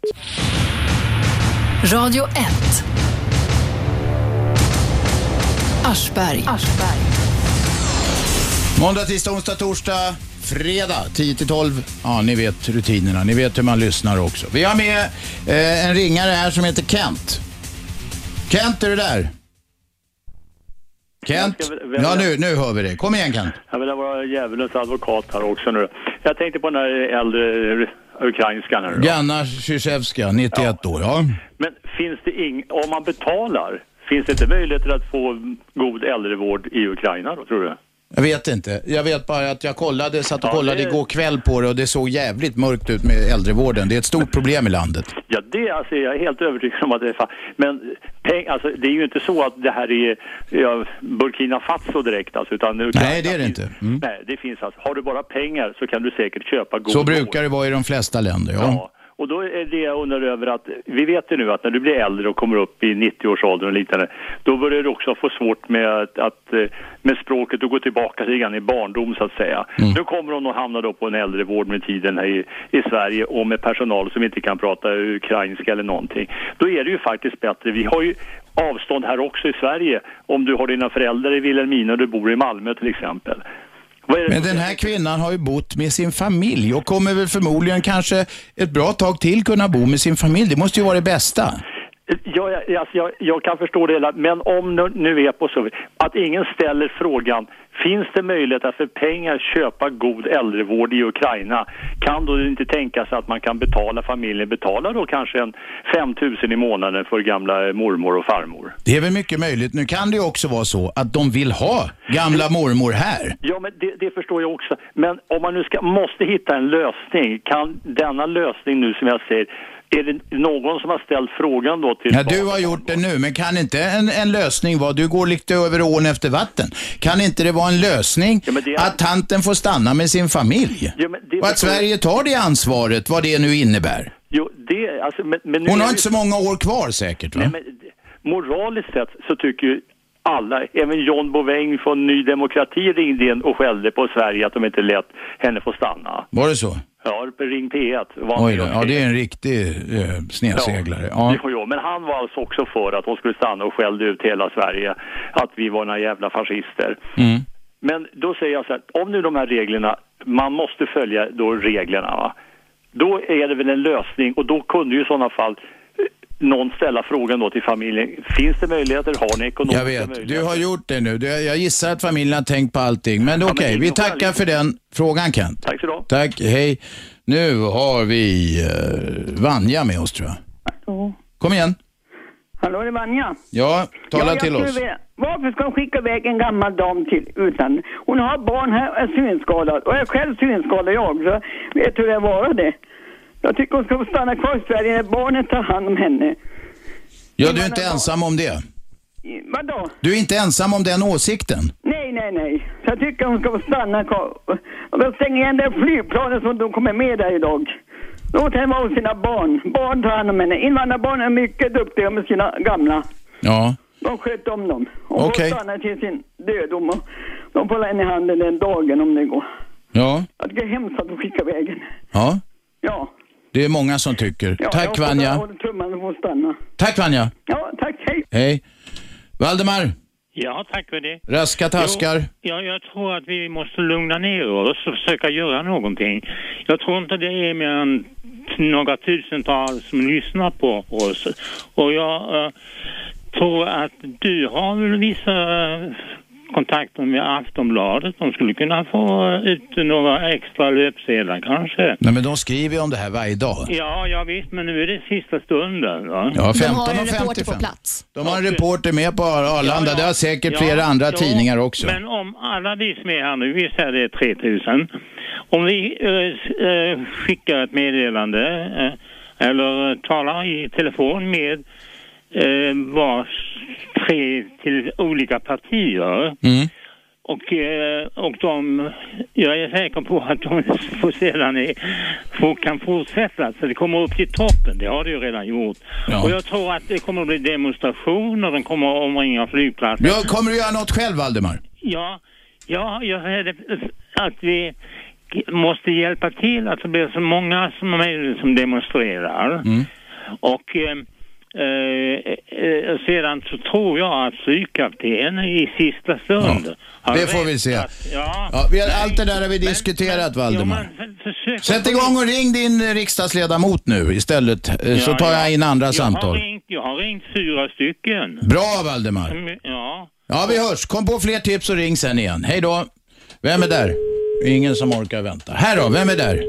Radio 1. Aschberg. Måndag, tisdag, onsdag, torsdag, fredag 10 till 12. Ja, ni vet rutinerna. Ni vet hur man lyssnar också. Vi har med eh, en ringare här som heter Kent. Kent, är du där? Kent? Ja, nu, nu hör vi dig. Kom igen Kent. Jag vill vara djävulens advokat här också nu. Jag tänkte på den här äldre ukrainskan här nu. Ganna Zjuzjevska, 91 år. Ja. Men finns det ing... om man betalar, finns det inte möjligheter att få god äldrevård i Ukraina då, tror du? Jag vet inte. Jag vet bara att jag kollade, satt och Ja, kollade det- igår kväll på det och det såg jävligt mörkt ut med äldrevården. Det är ett stort problem i landet. Ja, det alltså, jag är helt övertygad om att det är fan. Men peng, alltså, det är ju inte så att det här är ja, Burkina Faso direkt alltså, utan Ukraina Nej, det är det inte. Mm. Nej, det finns alltså. Har du bara pengar så kan du säkert köpa god Så vård. brukar det vara i de flesta länder, ja. Och då är det jag undrar över att, vi vet ju nu att när du blir äldre och kommer upp i 90-årsåldern och liknande, då börjar du också få svårt med, att, att, eh, med språket och gå tillbaka lite grann i barndom så att säga. Nu kommer hon att hamna då på en äldrevård med tiden här i, i Sverige och med personal som inte kan prata ukrainska eller någonting. Då är det ju faktiskt bättre, vi har ju avstånd här också i Sverige om du har dina föräldrar i Vilhelmina och du bor i Malmö till exempel. Men den här kvinnan har ju bott med sin familj och kommer väl förmodligen kanske ett bra tag till kunna bo med sin familj. Det måste ju vara det bästa. Ja, jag, alltså jag, jag kan förstå det hela, men om nu, nu är på så att ingen ställer frågan Finns det möjlighet att för pengar köpa god äldrevård i Ukraina? Kan då inte tänka sig att man kan betala, familjen betala då kanske en 5 000 i månaden för gamla mormor och farmor? Det är väl mycket möjligt. Nu kan det ju också vara så att de vill ha gamla mormor här. Ja, men det, det förstår jag också. Men om man nu ska, måste hitta en lösning, kan denna lösning nu som jag säger, är det någon som har ställt frågan då till Ja, du har gjort det nu, men kan inte en, en lösning vara, du går lite över ån efter vatten, kan inte det vara en lösning att tanten får stanna med sin familj? Ja, men det Och att Sverige tar det ansvaret, vad det nu innebär. Jo, det, alltså, men, men nu Hon är har inte så många år kvar säkert va? Nej, men moraliskt sett så tycker ju alla, även John Bouvin från Ny Demokrati ringde in och skällde på Sverige att de inte lät henne få stanna. Var det så? Ja, Ring P1 var han Oj då, ja det är en riktig eh, snedseglare. Ja. Jo, jo, men han var alltså också för att hon skulle stanna och skällde ut hela Sverige, att vi var några jävla fascister. Mm. Men då säger jag så här, om nu de här reglerna, man måste följa då reglerna, va? då är det väl en lösning och då kunde ju i sådana fall någon ställa frågan då till familjen, finns det möjligheter, har ni ekonomiska Jag vet, möjligheter? du har gjort det nu. Du, jag gissar att familjen har tänkt på allting. Men okej, men vi tackar för den frågan Kent. Tack så du. Tack, hej. Nu har vi uh, Vanja med oss tror jag. Ja. Kom igen. Hallå, det är Vanja. Ja, tala ja, till oss. vilja- Varför ska de skicka iväg en gammal dam till utlandet? Hon har barn här och är synskadad. Och jag är själv synskadad jag, så vet hur det är att vara det. Jag tycker hon ska få stanna kvar i Sverige när barnet tar hand om henne. Ja, du är inte ensam om det. Vadå? Du är inte ensam om den åsikten. Nej, nej, nej. Så jag tycker hon ska få stanna kvar. Och de stänger igen det flygplanet som de kommer med där idag. Låt henne vara hos sina barn. Barn tar hand om henne. Invandrarbarn är mycket duktiga med sina gamla. Ja. De sköter om dem. Och Okej. får stanna till sin dödom. Och de får henne i handen den dagen om det går. Ja. Jag tycker det är hemskt att de skickar iväg. Ja. Ja. Det är många som tycker. ja jag Tack Jag Vanja. håller tummarna att stanna. Tack Vanja. Ja, tack. Hej. Hej. Valdemar, Ja, tack för det. raska taskar. Jo, ja, jag tror att vi måste lugna ner oss och försöka göra någonting. Jag tror inte det är mer än några tusental som lyssnar på oss. Och jag eh, tror att du har väl vissa kontakter med Aftonbladet. De skulle kunna få ut några extra löpsedlar kanske. Nej men de skriver ju om det här varje dag. Ja, jag visst, men nu är det sista stunden. Va? Ja, 15 och 55. De har en reporter med på Arlanda. Det har säkert flera andra tidningar också. Men om alla vi som är här nu, vi säger det är 3000. Om vi eh, skickar ett meddelande eh, eller talar i telefon med eh, var tre till olika partier Mm. och, eh, och de, jag är säker på att de får sedan är, får, kan fortsätta så det kommer upp till toppen, det har det ju redan gjort. Och jag tror att det kommer att bli demonstrationer, de kommer att omringa flygplatsen. Ja, kommer du göra något själv Valdemar? Ja, ja, jag det, att vi måste hjälpa till att det blir så många som möjligt som demonstrerar. Och eh, eh, sedan så tror jag att flygkaptenen i sista stund har Det får vi se. att- ja, Ja, vi har, allt det där har vi diskuterat Valdemar. Sätt igång och ring din eh, riksdagsledamot nu istället, eh, så Ja, tar ja. jag in andra jag Har samtal. ringt, jag har ringt fyra stycken. Bra Valdemar. Mm, Ja. Ja, vi hörs. Kom på fler tips och ring sen igen. Hej då. Vem är där? Ingen som orkar vänta. Här då, vem är där?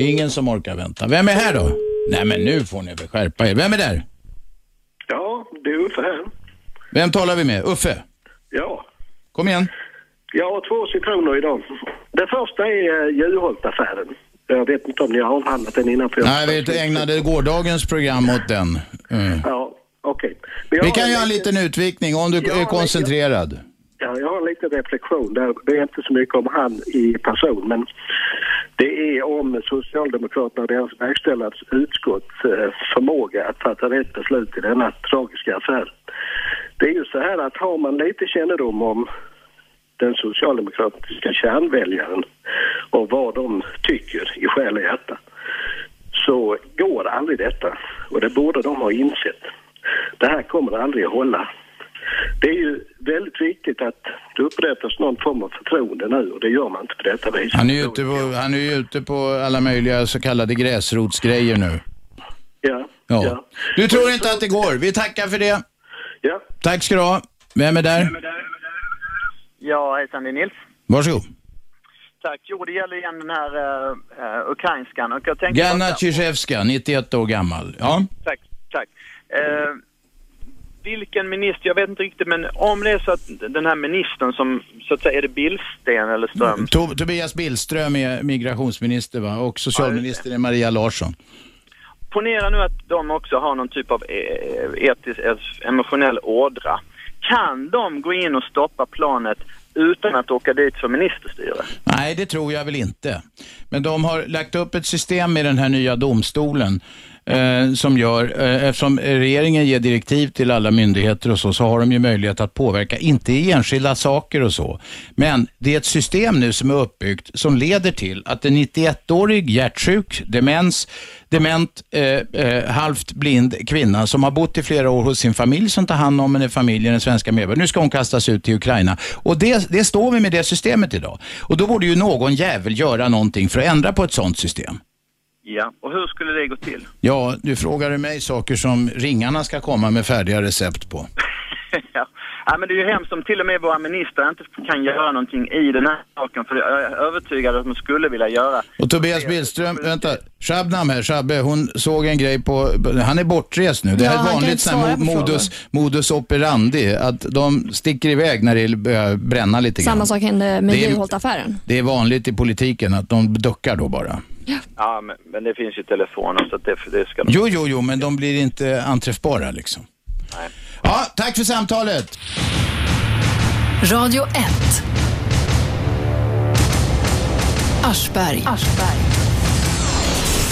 Ingen som orkar vänta. Vem är här då? Nej men nu får ni väl skärpa er. Vem är där? Ja, det är Uffe här. Vem talar vi med? Uffe? Ja. Kom igen. Jag har två citroner idag. Det första är uh, Juholt-affären. Jag vet inte om ni har avhandlat den innan. För Nej, vi ägnade gårdagens program åt den. Mm. Ja, okej. Jag Vi kan göra en liten- utvikning om du är en koncentrerad. Ja, jag har en liten reflektion. där. Det är inte så mycket om han i person, men det är om Socialdemokraterna och deras verkställande utskotts eh, förmåga att fatta rätt beslut i denna tragiska affär. Det är ju så här att har man lite kännedom om den socialdemokratiska kärnväljaren och vad de tycker i själ och hjärta så går aldrig detta. Och det borde de ha insett. Det här kommer aldrig att hålla. Det är ju väldigt viktigt att det upprättas någon form av förtroende nu och det gör man inte på detta vis. Han är ju ute på, han är ute på alla möjliga så kallade gräsrotsgrejer nu. Ja. Ja. Du tror inte att det går. Vi tackar för det. Ja. Tack ska du ha. Vem är där? Ja, hejsan det är Nils. Varsågod. Tack. Jo, det gäller igen den här uh, uh, ukrainskan. Och jag tänkte Ganna Tjizjevska, 91 år gammal. Ja. Tack, tack. Eh, vilken minister, jag vet inte riktigt, men om det är så att den här ministern som, så att säga, är det Billsten eller Ström? To- Tobias Billström är migrationsminister va? och socialminister är Maria Larsson. Ponera nu att de också har någon typ av eh, etisk, eh, emotionell ådra. Kan de gå in och stoppa planet utan att åka dit för ministerstyre? Nej, det tror jag väl inte. Men de har lagt upp ett system i den här nya domstolen eh, som gör, eh, eftersom regeringen ger direktiv till alla myndigheter och så, så har de ju möjlighet att påverka, inte i enskilda saker och så. Men det är ett system nu som är uppbyggt som leder till att en 91-årig hjärtsjuk, demens, dement, eh, eh, halvt blind kvinna som har bott i flera år hos sin familj som tar hand om henne, familjen, den svenska medborgaren. Nu ska hon kastas ut till Ukraina. Och det, det står vi med det systemet idag. Och då borde ju någon jävel göra någonting för att ändra på ett sådant system. Ja, och hur skulle det gå till? Ja, du frågar mig saker som ringarna ska komma med färdiga recept på. ja, Ja, men det är ju hemskt om till och med våra ministrar inte kan göra någonting i den här saken. För jag är övertygad att de skulle vilja göra. Och Tobias Billström, vänta, Shabnam här, Shabbe, hon såg en grej på, han är bortrest nu. Det Ja, här han är vanligt sån här modus, modus operandi, att de sticker iväg när det börjar bränna lite grann. Samma sak hände med Juholt-affären. Det är vanligt i politiken att de duckar då bara. Ja, men, men det finns ju telefoner så att det, det ska de... Jo, jo, jo, men de blir inte anträffbara liksom. Nej. Ja, tack för samtalet. Radio 1. Aschberg.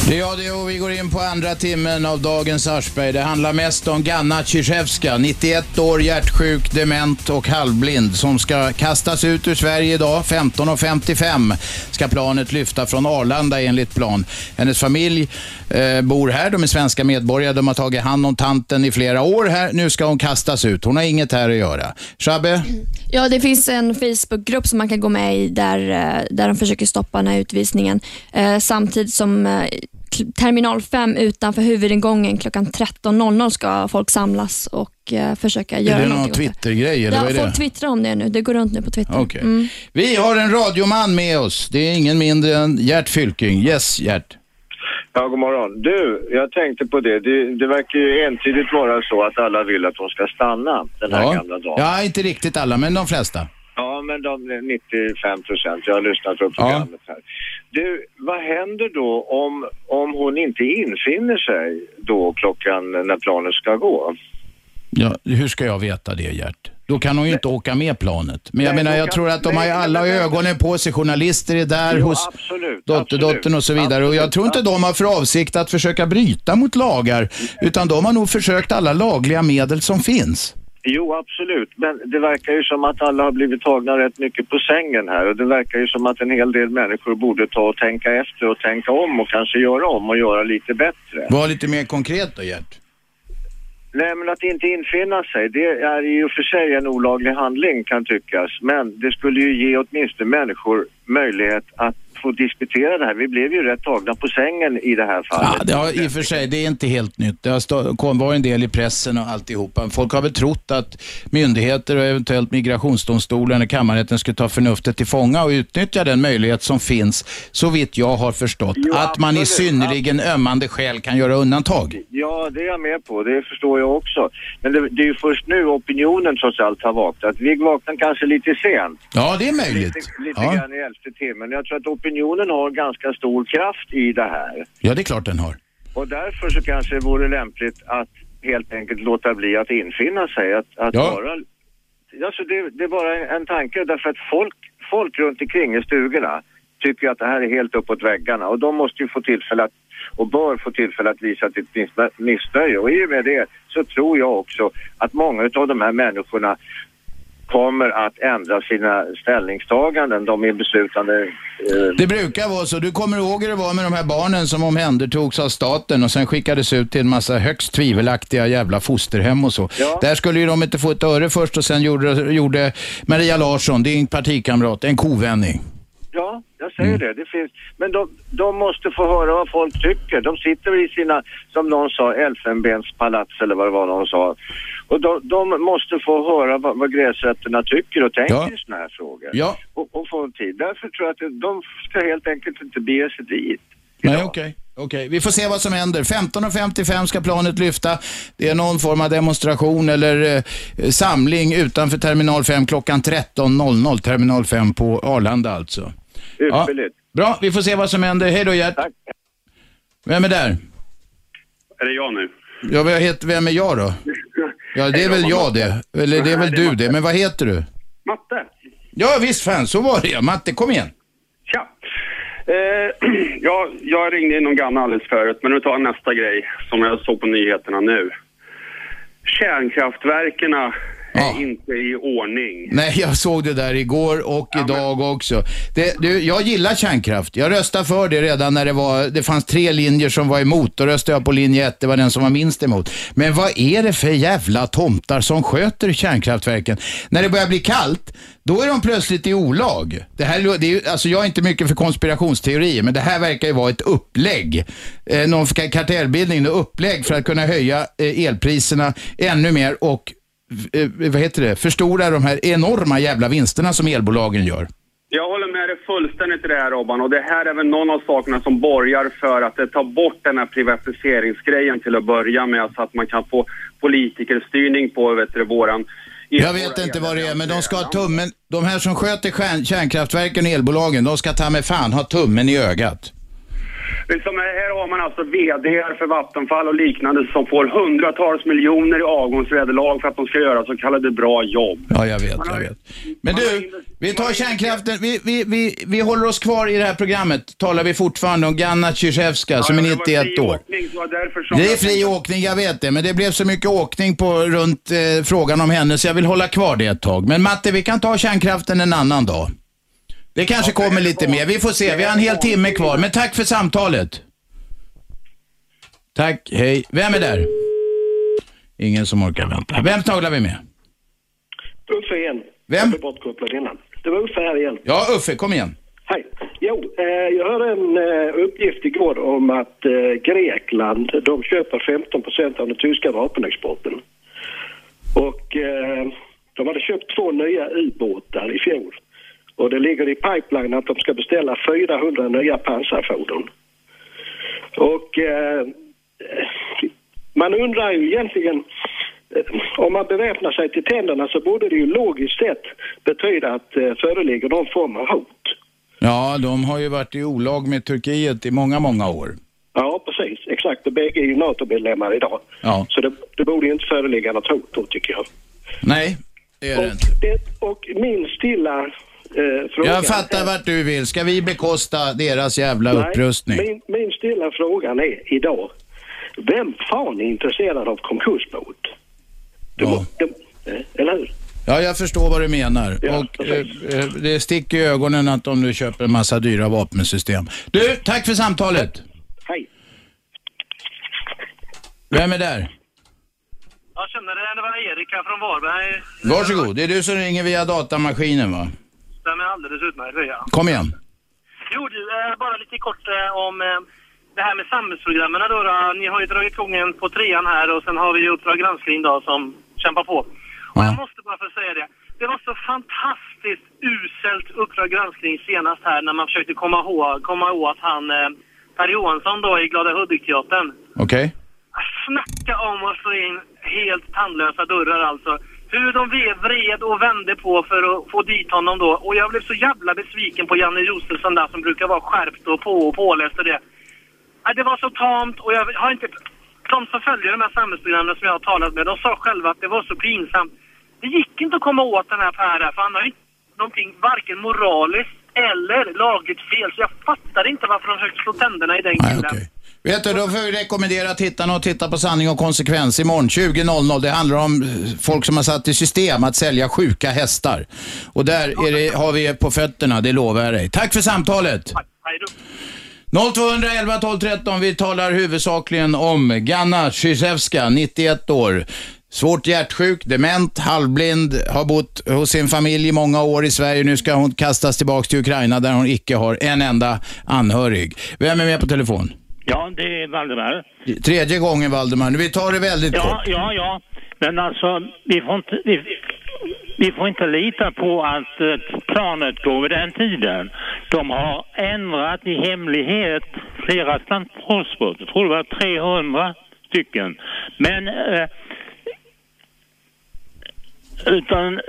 Det är jag det och vi går in på andra timmen av dagens Aschberg. Det handlar mest om Ganna Ciszewska, 91 år, hjärtsjuk, dement och halvblind, som ska kastas ut ur Sverige idag. 15.55 ska planet lyfta från Arlanda enligt plan. Hennes familj eh, bor här, de är svenska medborgare, de har tagit hand om tanten i flera år här. Nu ska hon kastas ut. Hon har inget här att göra. Shabbe? Ja, det finns en Facebookgrupp som man kan gå med i där, eh, där de försöker stoppa den här utvisningen. Eh, samtidigt som eh, terminal 5 utanför huvudingången klockan 13.00 ska folk samlas och eh, försöka Är göra det någon någonting åt det. Twittergrej eller Ja, är det? folk twittrar om det nu. Det går runt nu på Twitter. Okej. Mm. Vi har en radioman med oss. Det är ingen mindre än Gert Fylking. Yes, Gert. Ja, god morgon. Du, jag tänkte på det. det. Det verkar ju entydigt vara så att alla vill att hon ska stanna, den här Ja. gamla damen. ja, inte riktigt alla, men de flesta. Ja, men de 95 procent. Jag har lyssnat på programmet här. Du, vad händer då om, om hon inte infinner sig då klockan när planen ska gå? Ja, hur ska jag veta det, Gert? Då kan hon ju inte åka med planet. Men jag Nej, menar, jag kan- tror att de har ju alla nej, nej. ögonen på sig. Journalister är där Jo, hos absolut, dotterdottern absolut, och så vidare. Och jag tror inte de har för avsikt att försöka bryta mot lagar, utan de har nog försökt alla lagliga medel som finns. Jo, absolut. Men det verkar ju som att alla har blivit tagna rätt mycket på sängen här och det verkar ju som att en hel del människor borde ta och tänka efter och tänka om och kanske göra om och göra lite bättre. Var lite mer konkret då, Gert. Nej, men att inte infinna sig, det är ju för sig en olaglig handling kan tyckas. Men det skulle ju ge åtminstone människor möjlighet att få diskutera det här. Vi blev ju rätt tagna på sängen i det här fallet. Ja, det har, I och för sig, det är inte helt nytt. Det har stå, kom, var en del i pressen och alltihopa. Folk har väl trott att myndigheter och eventuellt migrationsdomstolen eller kammarrätten skulle ta förnuftet till fånga och utnyttja den möjlighet som finns, så vitt jag har förstått, att man i absolut. synnerligen ömmande skäl kan göra undantag. Ja, det är jag med på. Det förstår jag också. Men det, det är ju först nu opinionen trots allt har vaknat. Vi vaknade kanske lite sent. Ja, det är möjligt. Lite, lite Ja. grann i elfte timmen. Jag tror att opinionen har ganska stor kraft i det här. Ja, det är klart den har. Och därför så kanske det vore lämpligt att helt enkelt låta bli att infinna sig. Att, att Ja. vara... Alltså det, det är bara en, en tanke därför att folk, folk runt omkring i stugorna tycker att det här är helt uppåt väggarna och de måste ju få tillfälle att, och bör få tillfälle att visa sitt missnö- missnöje och i och med det så tror jag också att många av de här människorna kommer att ändra sina ställningstaganden. De är beslutande eh, Det brukar vara så. Du kommer ihåg hur det var med de här barnen som omhändertogs av staten och sen skickades ut till en massa högst tvivelaktiga jävla fosterhem och så. Ja. Där skulle ju de inte få ett öre först och sen gjorde, gjorde Maria Larsson, din partikamrat, en kovändning. Ja, jag säger det. det finns, men de, de måste få höra vad folk tycker. De sitter i sina, som någon sa, elfenbenspalats eller vad det var någon sa. Och de, de måste få höra vad, vad gräsrötterna tycker och tänker Ja. i såna här frågor. Ja. Och, och få tid. Därför tror jag att de ska helt enkelt inte bege sig dit. Nej, okej. Okej, vi får se vad som händer. 15.55 ska planet lyfta. Det är någon form av demonstration eller eh, samling utanför terminal 5 klockan 13.00. Terminal 5 på Arlanda alltså. Ypperligt. Bra, vi får se vad som händer. Hej då Gert. Tack. Vem är där? Är det jag nu? Ja, vad heter, vem är jag då? Ja, det är väl jag det. Eller det är väl du det. Men vad heter du? Matte. Ja, visst fan, så var det ja. Matte, kom igen. Tja. Eh, ja, jag ringde in någon gammal alldeles förut, men nu tar jag nästa grej som jag såg på nyheterna nu. Kärnkraftverken är inte i ordning. Nej, jag såg det där igår och idag också. Det, du, jag gillar kärnkraft. Jag röstade för det redan när det var, det fanns tre linjer som var emot. Då röstade jag på linje ett, det var den som var minst emot. Men vad är det för jävla tomtar som sköter kärnkraftverken? När det börjar bli kallt, då är de plötsligt i olag. Det här, det är, alltså jag är inte mycket för konspirationsteorier, men det här verkar ju vara ett upplägg. Eh, någon kartellbildning, ett upplägg för att kunna höja eh, elpriserna ännu mer och vad heter det, förstora de här enorma jävla vinsterna som elbolagen gör. Jag håller med dig fullständigt i det här Robban och det här är väl någon av sakerna som borgar för att det tar bort den här privatiseringsgrejen till att börja med så att man kan få politikerstyrning på vet du, våran Jag vet inte vad det är, men de ska ha tummen, de här som sköter kärnkraftverken och elbolagen, de ska ta med fan ha tummen i ögat. Liksom här har man alltså VD för Vattenfall och liknande som får hundratals miljoner i avgångsvederlag för att de ska göra så kallade bra jobb. Ja, jag vet, jag vet. Men du, vi tar kärnkraften, vi, vi, vi, vi håller oss kvar i det här programmet. Talar vi fortfarande om Ganna Tjusjevska som är 91 år. Det är fri åkning, jag vet det, men det blev så mycket åkning på runt eh, frågan om henne så jag vill hålla kvar det ett tag. Men Matte, vi kan ta kärnkraften en annan dag. Det kanske kommer lite mer, vi får se. Vi har en hel timme kvar, men tack för samtalet. Tack, hej. Vem är där? Ingen som orkar vänta. Vem talar vi med? Uffe igen. Vem? Jag bortkopplad innan. Det var Uffe här igen. Ja, Uffe, kom igen. Hej. Jo, eh, jag hörde en eh, uppgift igår om att eh, Grekland, de köper 15 procent av den tyska vapenexporten. Och eh, de hade köpt två nya ubåtar i fjol. Och det ligger i pipeline att de ska beställa 400 nya pansarfordon. Och eh, man undrar ju egentligen, eh, om man beväpnar sig till tänderna så borde det ju logiskt sett betyda att eh, föreligger någon form av hot. Ja, de har ju varit i olag med Turkiet i många, många år. Ja, precis. Exakt. Och bägge är ju NATO-medlemmar idag. Ja. Så det, det borde ju inte föreligga något hot då, tycker jag. Nej, det är det Och, inte. och min stilla eh, fråga... Jag fattar vart du vill. Ska vi bekosta deras jävla upprustning? Min, min stilla frågan är idag, vem fan är intresserad av konkursbot? Ja. De, eh, eller hur? Ja, jag förstår vad du menar. Ja, och eh, eh, det sticker i ögonen att om du köper en massa dyra vapensystem. Du, tack för samtalet. Hej. Vem är där? Jag känner det, det var Erik här från Varberg. Varsågod, det är du som ringer via datamaskinen va? Stämmer alldeles utmärkt det, ja. Kom igen. Jo du, eh, bara lite kort eh, om eh, det här med samhällsprogrammen då, då. Ni har ju dragit igång en på trean här och sen har vi ju Uppdrag granskning då som kämpar på. Och jag måste bara få säga det. Det var så fantastiskt uselt Uppdrag granskning senast här när man försökte komma ihåg, komma åt han Per Johansson då i Glada Hudik-teatern. Okej. Snacka om att slå in helt tandlösa dörrar alltså. Hur de vred och vände på för att få dit honom då. Och jag blev så jävla besviken på Janne Josefsson där som brukar vara skärpt och på och påläst och det. Det var så tamt och jag har inte... De som följer de här samhällsprogrammen som jag har talat med, de sa själva att det var så pinsamt. Det gick inte att komma åt den här Per för han har ju någonting varken moraliskt eller lagligt fel. Så jag fattar inte varför de försökte slå tänderna i den killen. Vet du, då får vi rekommendera tittarna att titta på Sanning och konsekvens imorgon 20.00. Det handlar om eh, folk som har satt i system att sälja sjuka hästar. Och där är det, har vi er på fötterna, det lovar jag dig. Tack för samtalet. Tack. 0211 12 13. Vi talar huvudsakligen om Ganna Zizewska, 91 år. Svårt hjärtsjuk, dement, halvblind, har bott hos sin familj i många år i Sverige. Nu ska hon kastas tillbaka till Ukraina där hon icke har en enda anhörig. Vem är med på telefon? Ja, det är Valdemar. Tredje gången Valdemar. Vi tar det väldigt Ja, kort. ja, ja. Men alltså, vi får inte, vi, vi får inte lita på att eh, planet går vid den tiden. De har ändrat i hemlighet flera transportspår. Jag tror det var 300 stycken. Men eh, utan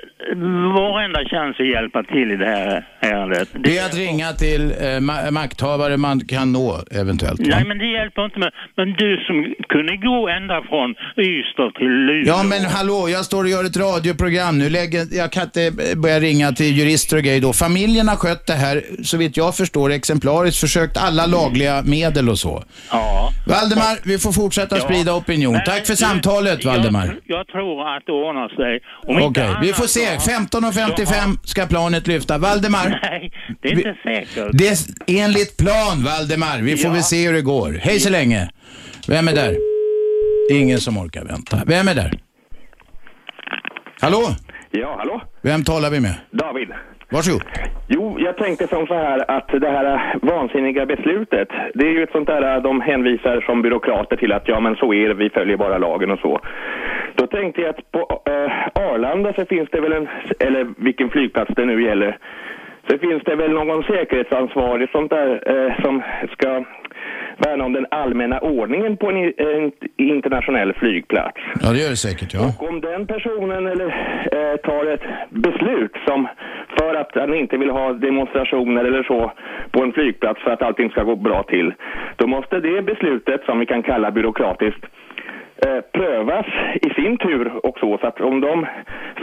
vår enda chans att hjälpa till i det här ärendet. Det är att ringa till eh, ma- makthavare man kan nå eventuellt. va? Nej, men det hjälper inte. Men, men du som kunde gå ända från Ystad till Luleå. Ja men hallå, jag står och gör ett radioprogram nu. Lägger, jag kan inte börja ringa till jurister och grejer då. Familjen har skött det här, så vitt jag förstår, exemplariskt. Försökt alla lagliga medel och så. Ja. Valdemar, vi får fortsätta Ja. sprida opinion. Men Tack för du, samtalet Valdemar. Jag, jag tror att det ordnar sig. Okej, inte vi får se. så- 15.55 ska planet lyfta. Valdemar. Nej, det är inte säkert. Det är enligt plan Valdemar. Vi får Ja. väl se hur det går. Hej så länge. Vem är där? Ingen som orkar vänta. Vem är där? Hallå? Ja, hallå? Vem talar vi med? David. Varsågod. Jo, jag tänkte som så här att det här vansinniga beslutet, det är ju ett sånt där de hänvisar som byråkrater till att ja men så är det, vi följer bara lagen och så. Då tänkte jag att på eh, Arlanda så finns det väl en, eller vilken flygplats det nu gäller, så finns det väl någon säkerhetsansvarig sånt där eh, som ska värna om den allmänna ordningen på en, en internationell flygplats. Ja, det gör det säkert, ja. Och om den personen eller, eh, tar ett beslut som för att han inte vill ha demonstrationer eller så på en flygplats för att allting ska gå bra till, då måste det beslutet, som vi kan kalla byråkratiskt, Eh, prövas i sin tur och så. Så att om de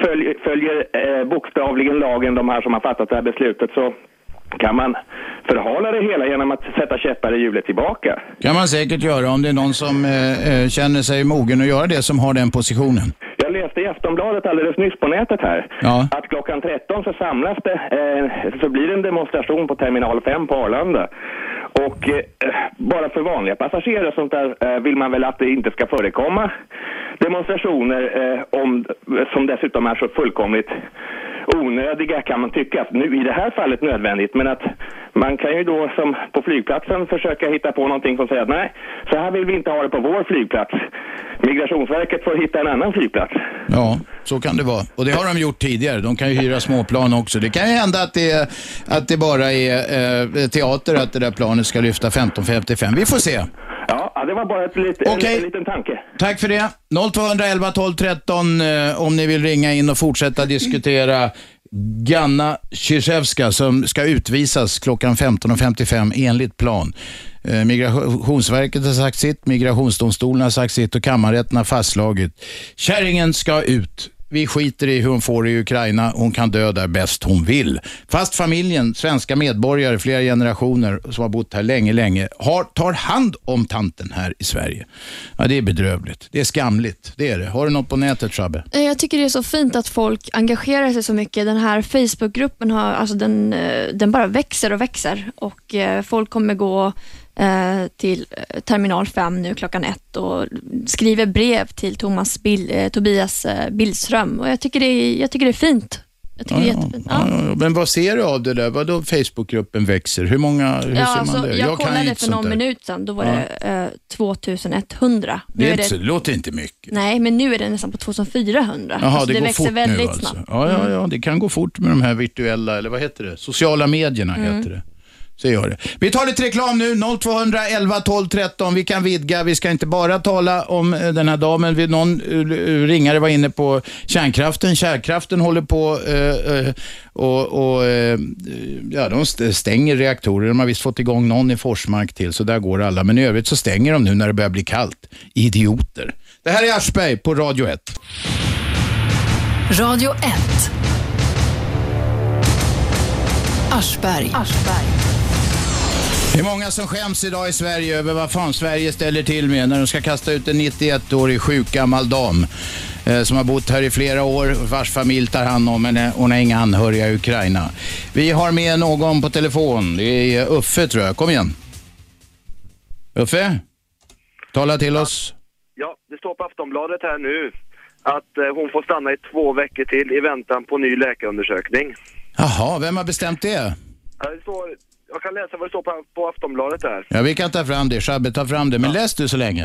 följer, följer eh, bokstavligen lagen, de här som har fattat det här beslutet, så kan man förhala det hela genom att sätta käppar i hjulet tillbaka. kan man säkert göra om det är någon som eh, eh, känner sig mogen att göra det som har den positionen. Jag läste i Aftonbladet alldeles nyss på nätet här Ja. att klockan 13 så samlas det, eh, så blir det en demonstration på terminal 5 på Arlanda. Och eh, bara för vanliga passagerare och sånt där eh, vill man väl att det inte ska förekomma demonstrationer eh, om, som dessutom är så fullkomligt onödiga kan man tycka. Nu i det här fallet nödvändigt, men att man kan ju då som på flygplatsen försöka hitta på någonting som säger att nej, så här vill vi inte ha det på vår flygplats. Migrationsverket får hitta en annan flygplats. Ja, så kan det vara. Och det har de gjort tidigare. De kan ju hyra småplan också. Det kan ju hända att det, att det bara är eh, teater att det där planet ska lyfta 15.55. Vi får se. Ja, ja, det var bara ett lit, en, Okej. en liten tanke. Tack för det. 0211 12 13 eh, om ni vill ringa in och fortsätta diskutera Ganna Zizewska som ska utvisas klockan 15.55 enligt plan. Eh, Migrationsverket har sagt sitt, Migrationsdomstolen har sagt sitt och kammarrätten har fastslagit. Kärringen ska ut. Vi skiter i hur hon får det i Ukraina. Hon kan dö där bäst hon vill. Fast familjen, svenska medborgare, flera generationer som har bott här länge, länge, har, tar hand om tanten här i Sverige. Ja, det är bedrövligt. Det är skamligt. Det är det. Har du något på nätet, Shabbe? Eh, jag tycker det är så fint att folk engagerar sig så mycket. Den här Facebookgruppen har, alltså den, eh, den bara växer och växer och eh, folk kommer gå till eh, terminal 5 nu klockan ett och skriver brev till Thomas Bill, eh, Tobias eh, Billström och jag tycker, det är, jag tycker det är fint. Jag tycker det är jättefint. Ja. Ja, men vad ser du av det där? Vadå Facebookgruppen växer? Hur många, hur Ja, ser man alltså, det? jag, ju kollade för någon där. minut sedan, då var Ja. det eh, 2100. Nu Det, är är inte, det, låter inte mycket. nej, men nu är det nästan på 2400. Jaha, alltså, det, det går växer fort väldigt nu alltså. snabbt. Ja, ja, ja, det kan gå fort med de här virtuella, eller vad heter det? Sociala medierna Mm. heter det. Så gör det. Vi tar lite reklam nu, 0211 12 13. Vi kan vidga, vi ska inte bara tala om eh, den här damen. Vi- Någon eh, eh, ringare var inne på kärnkraften. Kärnkraften håller på eh, och, och eh, ja, de stänger reaktorer. De har visst fått igång någon i Forsmark till, så där går alla. Men i övrigt så stänger de nu när det börjar bli kallt. Idioter. Det här är Aschberg på Radio 1. Radio 1. Aschberg. Aschberg. Det är många som skäms idag i Sverige över vad fan Sverige ställer till med när de ska kasta ut en 91-årig sjuk gammal dam eh, som har bott här i flera år, vars familj tar hand om henne. Hon har inga anhöriga i Ukraina. Vi har med någon på telefon. Det är Uffe tror jag. Kom igen. Uffe? Tala till oss. Ja, det står på Aftonbladet här nu att eh, hon får stanna i två veckor till i väntan på ny läkarundersökning. Jaha, vem har bestämt det? Det står, jag kan läsa vad det står på, på Aftonbladet här. Ja, vi kan ta fram det. Shabbe, ta fram det. Men läs du så länge.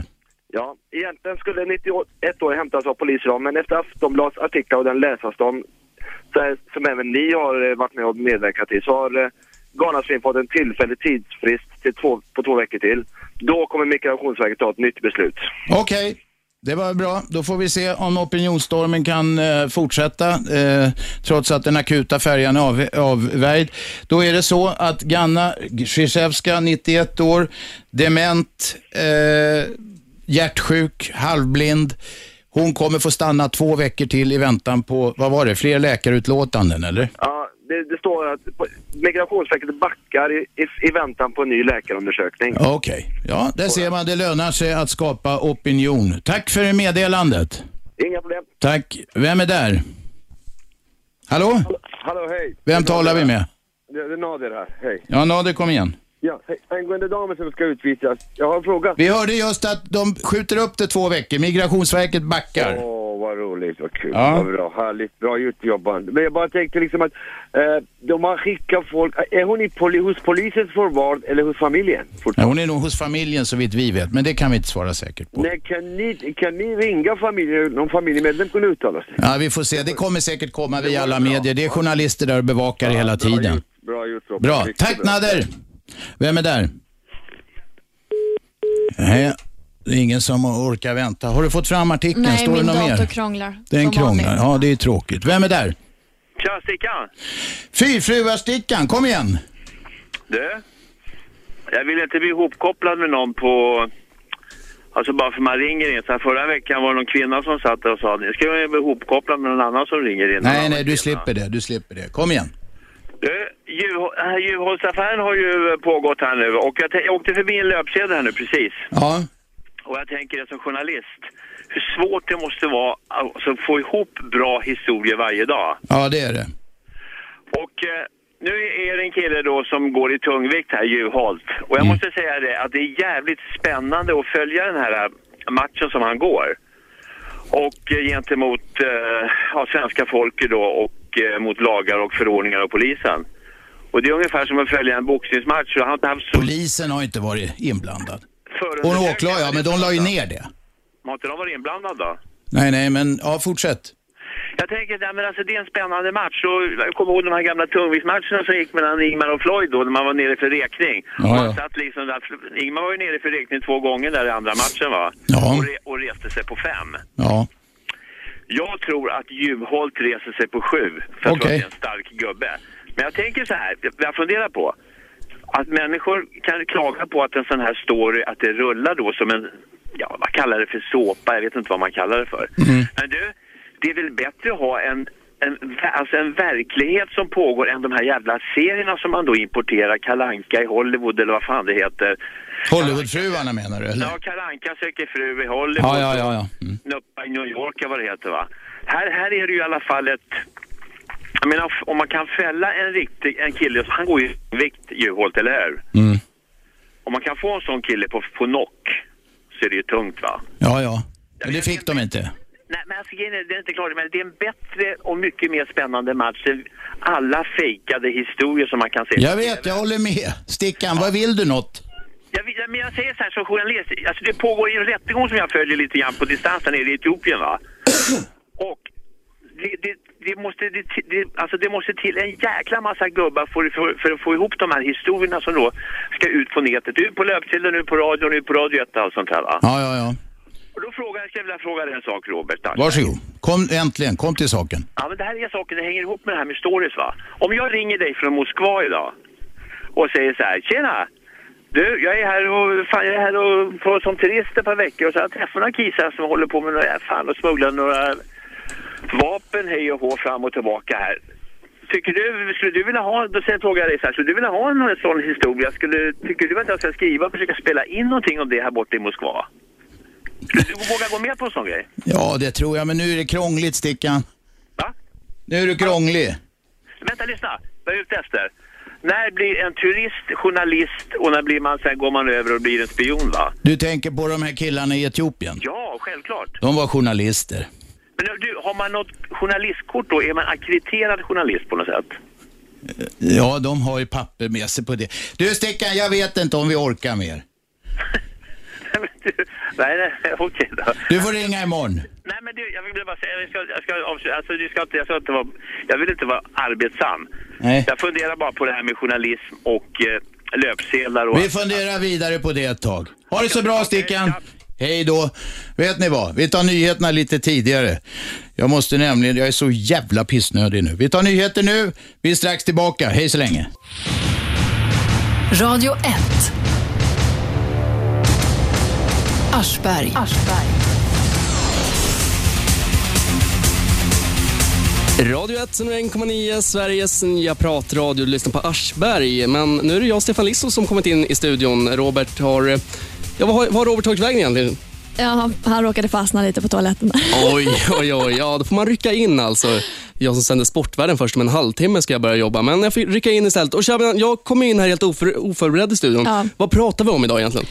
Ja, egentligen skulle 91 år hämtas av polis idag, men efter Aftonbladets artiklar och den läsarstorm så- som även ni har eh, varit med och medverkat i så har eh, Garnasvin fått en tillfällig tidsfrist till två, på två veckor till. Då kommer Migrationsverket ta ett nytt beslut. Okej, det var bra. Då får vi se om opinionsstormen kan eh, fortsätta eh, trots att den akuta färjan är av, avvärjd. Då är det så att Ganna Zizewska, 91 år, dement, eh, hjärtsjuk, halvblind. Hon kommer få stanna två veckor till i väntan på, vad var det, fler läkarutlåtanden eller? Ja, det, det står att Migrationsverket backar i, i, i väntan på en ny läkarundersökning. Okej, ja, där ser man. Det lönar sig att skapa opinion. Tack för meddelandet. Inga problem. Tack. Vem är där? Hallå? Hallå, hej. Vem talar vi med? Det det är Nader här, hej. Ja, Nader, kom igen. Ja, hej. Angående damen som ska utvisas, jag har en fråga. Vi hörde just att de skjuter upp det två veckor. Migrationsverket backar. Åh, vad roligt, vad kul, Ja. vad bra, härligt, bra gjort jobban. Men jag bara tänkte liksom att eh, de har skickat folk, är hon i poli, hos polisens förvar eller hos familjen? Ja, hon är nog hos familjen så vitt vi vet, men det kan vi inte svara säkert på. Nej, kan ni, kan ni ringa familjen, någon familjemedlem kunde uttala sig? Ja, vi får se. Det kommer säkert komma via alla medier. Det är journalister där och bevakar det hela tiden. Bra gjort Robert. Bra. Tack Nader! Vem är där? Nej, det är ingen som orkar vänta. Har du fått fram artikeln? Nej, Står det min något dator mer? krånglar. Den krånglar. Ja, det är tråkigt. Vem är där? Tja, Stickan! Fyrfruar-Stickan, kom igen! Du? Jag vill inte bli ihopkopplad med någon på... Alltså bara för man ringer in. Så här, förra veckan var det någon kvinna som satt där och sa nu ska jag bli ihopkopplad med någon annan som ringer in. Nej, nej, du slipper det. Du slipper det. Kom igen. Du, djur- den här djurhållsaffären har ju pågått här nu och jag, jag åkte förbi en löpsedel här nu precis. Ja. Och jag tänker det som journalist, hur svårt det måste vara alltså, att få ihop bra historier varje dag. Ja, det är det. Och eh, nu är det en kille då som går i tungvikt här, Juholt. Och jag måste säga det att det är jävligt spännande att följa den här eh, matchen som han går. Och eh, gentemot eh, ja, svenska folket då och eh, mot lagar och förordningar och polisen. Och det är ungefär som att följa en boxningsmatch. Han har haft Polisen har inte varit inblandad. Och förundersökningar. åklagare, ja, men de la ju ner det. Har inte de varit inblandade då? Nej, nej, men ja, fortsätt. Jag tänker, ja, men alltså, det är en spännande match. Och jag kommer ihåg de här gamla tungviktsmatcherna som gick mellan Ingmar och Floyd då, när man var nere för räkning. Ja, och man ja. satt liksom där, Ingmar var ju nere för räkning två gånger där i andra matchen va? Ja. Och, re, och reste sig på fem. Ja. Jag tror att Juholt reser sig på sju. För att Okej. det är en stark gubbe. Men jag tänker så här, jag funderar på att människor kan klaga på att en sån här story, att det rullar då som en, ja vad kallar det för såpa, jag vet inte vad man kallar det för. Men du, det är väl bättre att ha en, en, alltså en verklighet som pågår än de här jävla serierna som man då importerar, Kalanka i Hollywood eller vad fan det heter. Hollywoodfruarna menar du, eller? Ja, Kalanka söker fru i Hollywood. Ja, ja, ja. ja. Mm. Nuppa i New York, vad det heter va. Här, här är det ju i alla fall ett... Jag menar, om man kan fälla en riktig, en kille, han går ju vikt Juholt, eller hur? Mm. Om man kan få en sån kille på, på knock så är det ju tungt va. Ja, ja. Men det fick de inte. Nej, men alltså, det är inte klart, men det är en bättre och mycket mer spännande match än alla fejkade historier som man kan se. Jag vet, jag håller med. Stickan, vad vill du något? Jag, men jag säger så här som journalist, alltså det pågår en rättegång som jag följer lite grann på distans nere i Etiopien va. Och det, det, det, måste, det, det, alltså det måste till en jäkla massa gubbar för, för, för att få ihop de här historierna som då ska ut på nätet. Ut på löpsedeln, ut på radion, ut på Radio 1 och allt sånt här va. Ja, ja, ja. Och då frågar jag, vilja fråga dig en sak Robert. Tack. Varsågod. Kom äntligen, kom till saken. Ja, men det här är saker, det hänger ihop med det här med stories va. Om jag ringer dig från Moskva idag och säger så här, tjena! Du, jag är här och, fan, jag är här och på, som turist ett par veckor och så har jag träffat några kisar som håller på med några, fan och smugglar några vapen hej och hå fram och tillbaka här. Tycker du, skulle du vilja ha, då frågar jag dig så här, skulle du vilja ha en sån historia? Skulle, tycker du att jag ska skriva och försöka spela in någonting om det här borta i Moskva? Skulle du våga gå med på en sån grej? Ja, det tror jag, men nu är det krångligt, Stickan. Va? Nu är du krånglig. Vänta, lyssna. Vad är ute efter? När blir en turist journalist och när blir man, sen går man över och blir en spion va? Du tänker på de här killarna i Etiopien? Ja, självklart. De var journalister. Men du, har man något journalistkort då? Är man akkrediterad journalist på något sätt? Ja, de har ju papper med sig på det. Du Stickan, jag vet inte om vi orkar mer. Nej, nej, okej då. Du får ringa imorgon. Nej, men du, jag vill bara säga, jag ska, jag ska avsluta, alltså, du ska inte, jag ska inte vara, jag vill inte vara arbetsam. Nej. Jag funderar bara på det här med journalism och eh, löpsedlar och... Vi funderar vidare på det ett tag. Ha det så bra Stickan. Hej då. Vet ni vad? Vi tar nyheterna lite tidigare. Jag måste nämligen, jag är så jävla pissnödig nu. Vi tar nyheter nu. Vi är strax tillbaka. Hej så länge. Radio 1. Aschberg. Radio 1, 1,9, Sveriges nya pratradio. Du lyssnar på Aschberg. Men nu är det jag, Stefan Lisso, som kommit in i studion. Robert har... Ja, vad har, vad har Robert tagit vägen egentligen? Ja, han, råkade fastna lite på toaletten. Oj, oj, oj. Ja, då får man rycka in alltså. Jag som sänder Sportvärlden först om en halvtimme ska jag börja jobba, men jag får rycka in istället. Och Shaban, jag kom in här helt oför, oförberedd i studion. Ja. Vad pratar vi om idag egentligen?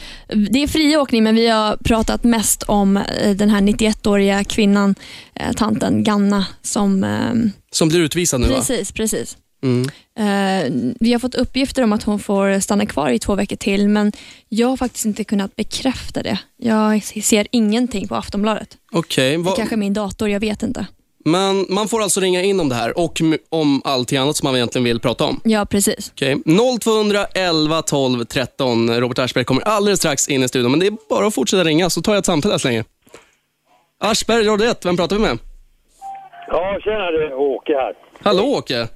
Det är friåkning, men vi har pratat mest om eh, den här 91-åriga kvinnan, eh, tanten Ganna, som... eh, Som blir utvisad nu va? Precis, precis. Mm. Eh, vi har fått uppgifter om att hon får stanna kvar i två veckor till, men jag har faktiskt inte kunnat bekräfta det. Jag ser ingenting på Aftonbladet. Okej, Det vad- kanske är min dator, jag vet inte. men man får alltså ringa in om det här och om allting annat som man egentligen vill prata om. Ja, precis. Okej, 0211 12 13. Robert Aschberg kommer alldeles strax in i studion, men det är bara att fortsätta ringa så tar jag ett samtal här så länge. Aschberg, Radio 1, vem pratar vi med? Ja, tjena det är Åke här. Hallå Åke.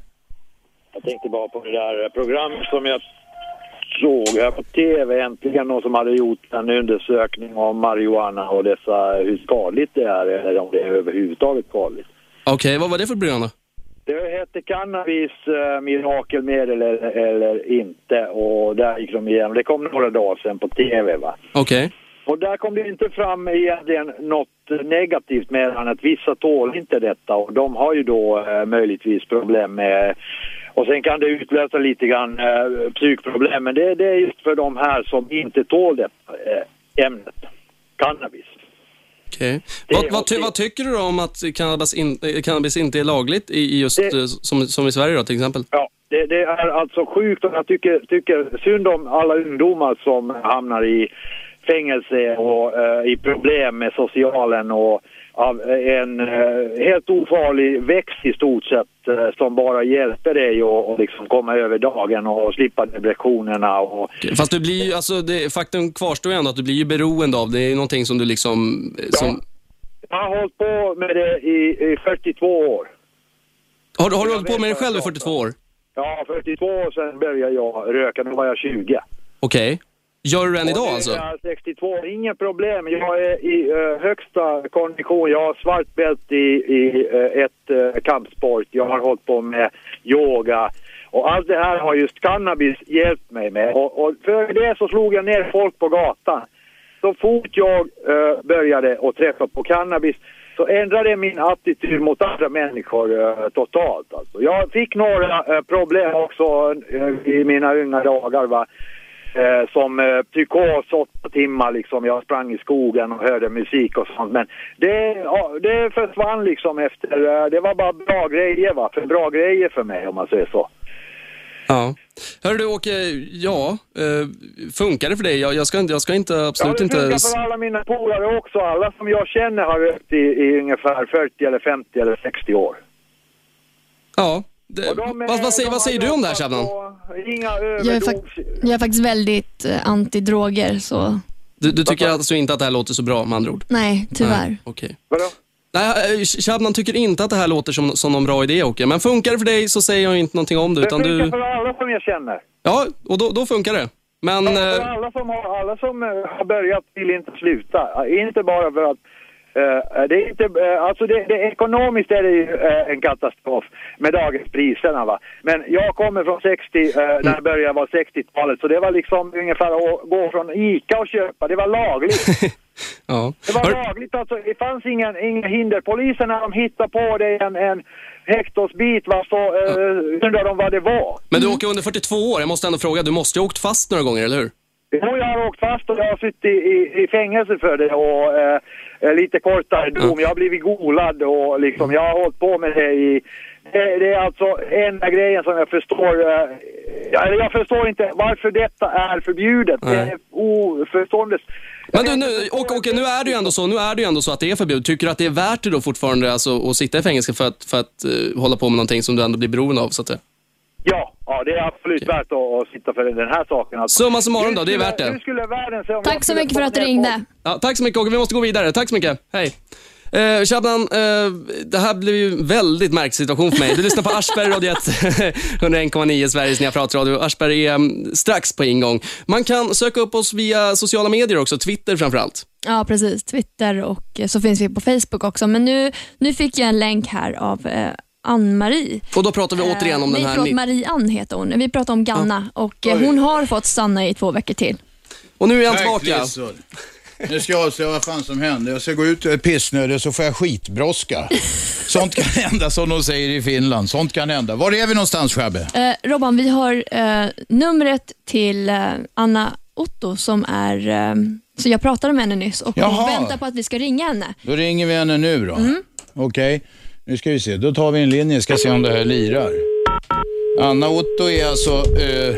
Jag tänkte bara på det där programmet som jag såg här på TV. Äntligen någon som hade gjort en undersökning om marijuana och dessa, hur skadligt det är eller om det är överhuvudtaget skadligt. Okej, vad var det för program då? Det hette cannabis eh, mirakelmedel eller, eller inte och där gick de igenom. Det kom några dagar sedan på TV va. Okej. Och där kom det inte fram egentligen något negativt med än att vissa tål inte detta och de har ju då eh, möjligtvis problem med och sen kan det utlösa lite grann eh, psykproblem men det, det är just för de här som inte tål det eh, ämnet, cannabis. Okej. Vad, vad, ty, vad tycker du då om att cannabis, in, eh, cannabis inte är lagligt i, just, eh, som, som i Sverige då till exempel? Ja, det, det är alltså sjukt och jag tycker, tycker synd om alla ungdomar som hamnar i fängelse och eh, i problem med socialen och av en eh, helt ofarlig växt i stort sett eh, som bara hjälper dig att och liksom komma över dagen och slippa depressionerna och Fast du blir ju, alltså det, faktum kvarstår ju ändå att du blir ju beroende av det. Det är någonting som du liksom... eh, Som, jag har hållit på med det i, i 42 år. har, du- har du hållit på med det själv i 42 år? Ja, 42 år sedan började jag röka, nu var jag 20. Okej. Gör du det än idag alltså? är jag 62, inga problem. Jag är i eh, högsta kondition. Jag har svart bälte i, i eh, ett uh, kampsport. Jag har hållit på med yoga. Och allt det här har just cannabis hjälpt mig med. Och, och för det så slog jag ner folk på gatan. Så fort jag började att träffa på cannabis så ändrade min attityd mot andra människor eh, totalt. Alltså. Jag fick några eh, problem också eh, i mina unga dagar. Va? Eh, som eh, psykos åtta timmar liksom. Jag sprang i skogen och hörde musik och sånt. Men det, ja, det försvann liksom efter, eh, det var bara bra grejer va. För bra grejer för mig om man säger så. Ja. Hör du Åke, ja, eh, funkar det för dig? Jag, jag, ska, inte- jag ska inte, absolut ja, det inte... funkar för alla mina polare också. Alla som jag känner har rökt i, i ungefär 40 eller 50 eller 60 år. Ja. Det, vad, vad, säger, vad säger du om det här Shabnan? Inga Jag är, fak- jag är faktiskt väldigt eh, anti-droger, så Du, du tycker alltså inte att det här låter så bra med andra ord? nej, tyvärr. Nej, Okej. Vadå? Nej, eh, Shabnan tycker inte att det här låter som, som någon bra idé Åke, men funkar det för dig så säger jag inte någonting om det. Det Utan funkar du... för alla som jag känner. Ja, och då, då funkar det. Men... För eh, alla som, har, alla som eh, har börjat vill inte sluta. Inte bara för att det är inte, eh, alltså det, det, ekonomiskt är det ju eh, en katastrof med dagens priserna va. Men jag kommer från 60, eh, när jag började var 60-talet, så det var liksom ungefär att gå från ICA och köpa, det var lagligt. ja. Det var lagligt alltså, det fanns ingen, inga hinder. Polisen när de hittade på det en, en hektosbit va, så eh, undrade de vad det var. Men du Åke, under 42 år, jag måste ändå fråga, du måste ju ha åkt fast några gånger, eller hur? Jo, jag har åkt fast och jag har suttit i, i, fängelse för det och eh, lite kortare dom. Jag har blivit golad och liksom, jag har hållit på med det i... Det, det är alltså enda grejen som jag förstår... Eh, jag, jag förstår inte varför detta är förbjudet. Det är oförståndigt. Men du, nu, Åke, Åke, nu är det ju ändå så, nu är det ju ändå så att det är förbjudet. Tycker du att det är värt det då fortfarande alltså, att sitta i fängelse för att, för att eh, hålla på med någonting som du ändå blir beroende av, så att säga? Ja, ja, det är absolut värt att, att sitta för den här saken. Alltså. Summa summarum då, det är värt det. Hur skulle världen se om Tack så mycket för att du ringde. Ja, tack så mycket Åke, vi måste gå vidare. Tack så mycket. Hej. Eh, Shabnan, eh, det här blev ju en väldigt märklig situation för mig. Du lyssnar på Aschberg, Radio 1, 101,9 Sveriges nya pratradio. Aschberg är mm, strax på ingång. Man kan söka upp oss via sociala medier också, Twitter framförallt. Ja, precis. Twitter och eh, så finns vi på Facebook också. Men nu, nu fick jag en länk här av eh, Ann-Marie. Och då pratar vi återigen om Eh, den nej, här... förlåt, ni- Marie-Ann heter hon. Vi pratar om Ganna och eh, hon har fått stanna i två veckor till. Och nu är han tillbaka. Nu ska jag avslöja vad fan som hände. Jag ska gå ut och är pissnödig så får jag skitbrådska. Sånt kan hända som de säger i Finland. Sånt kan hända. Var är vi någonstans Shabbe? Eh, Robban, vi har eh, numret till eh, Anna Otto som är, eh, så jag pratade med henne nyss och hon Jaha. väntar på att vi ska ringa henne. Då ringer vi henne nu då. Mm. Okej, nu ska vi se. Då tar vi en linje. Ska se om det här lirar. Anna Otto är alltså eh,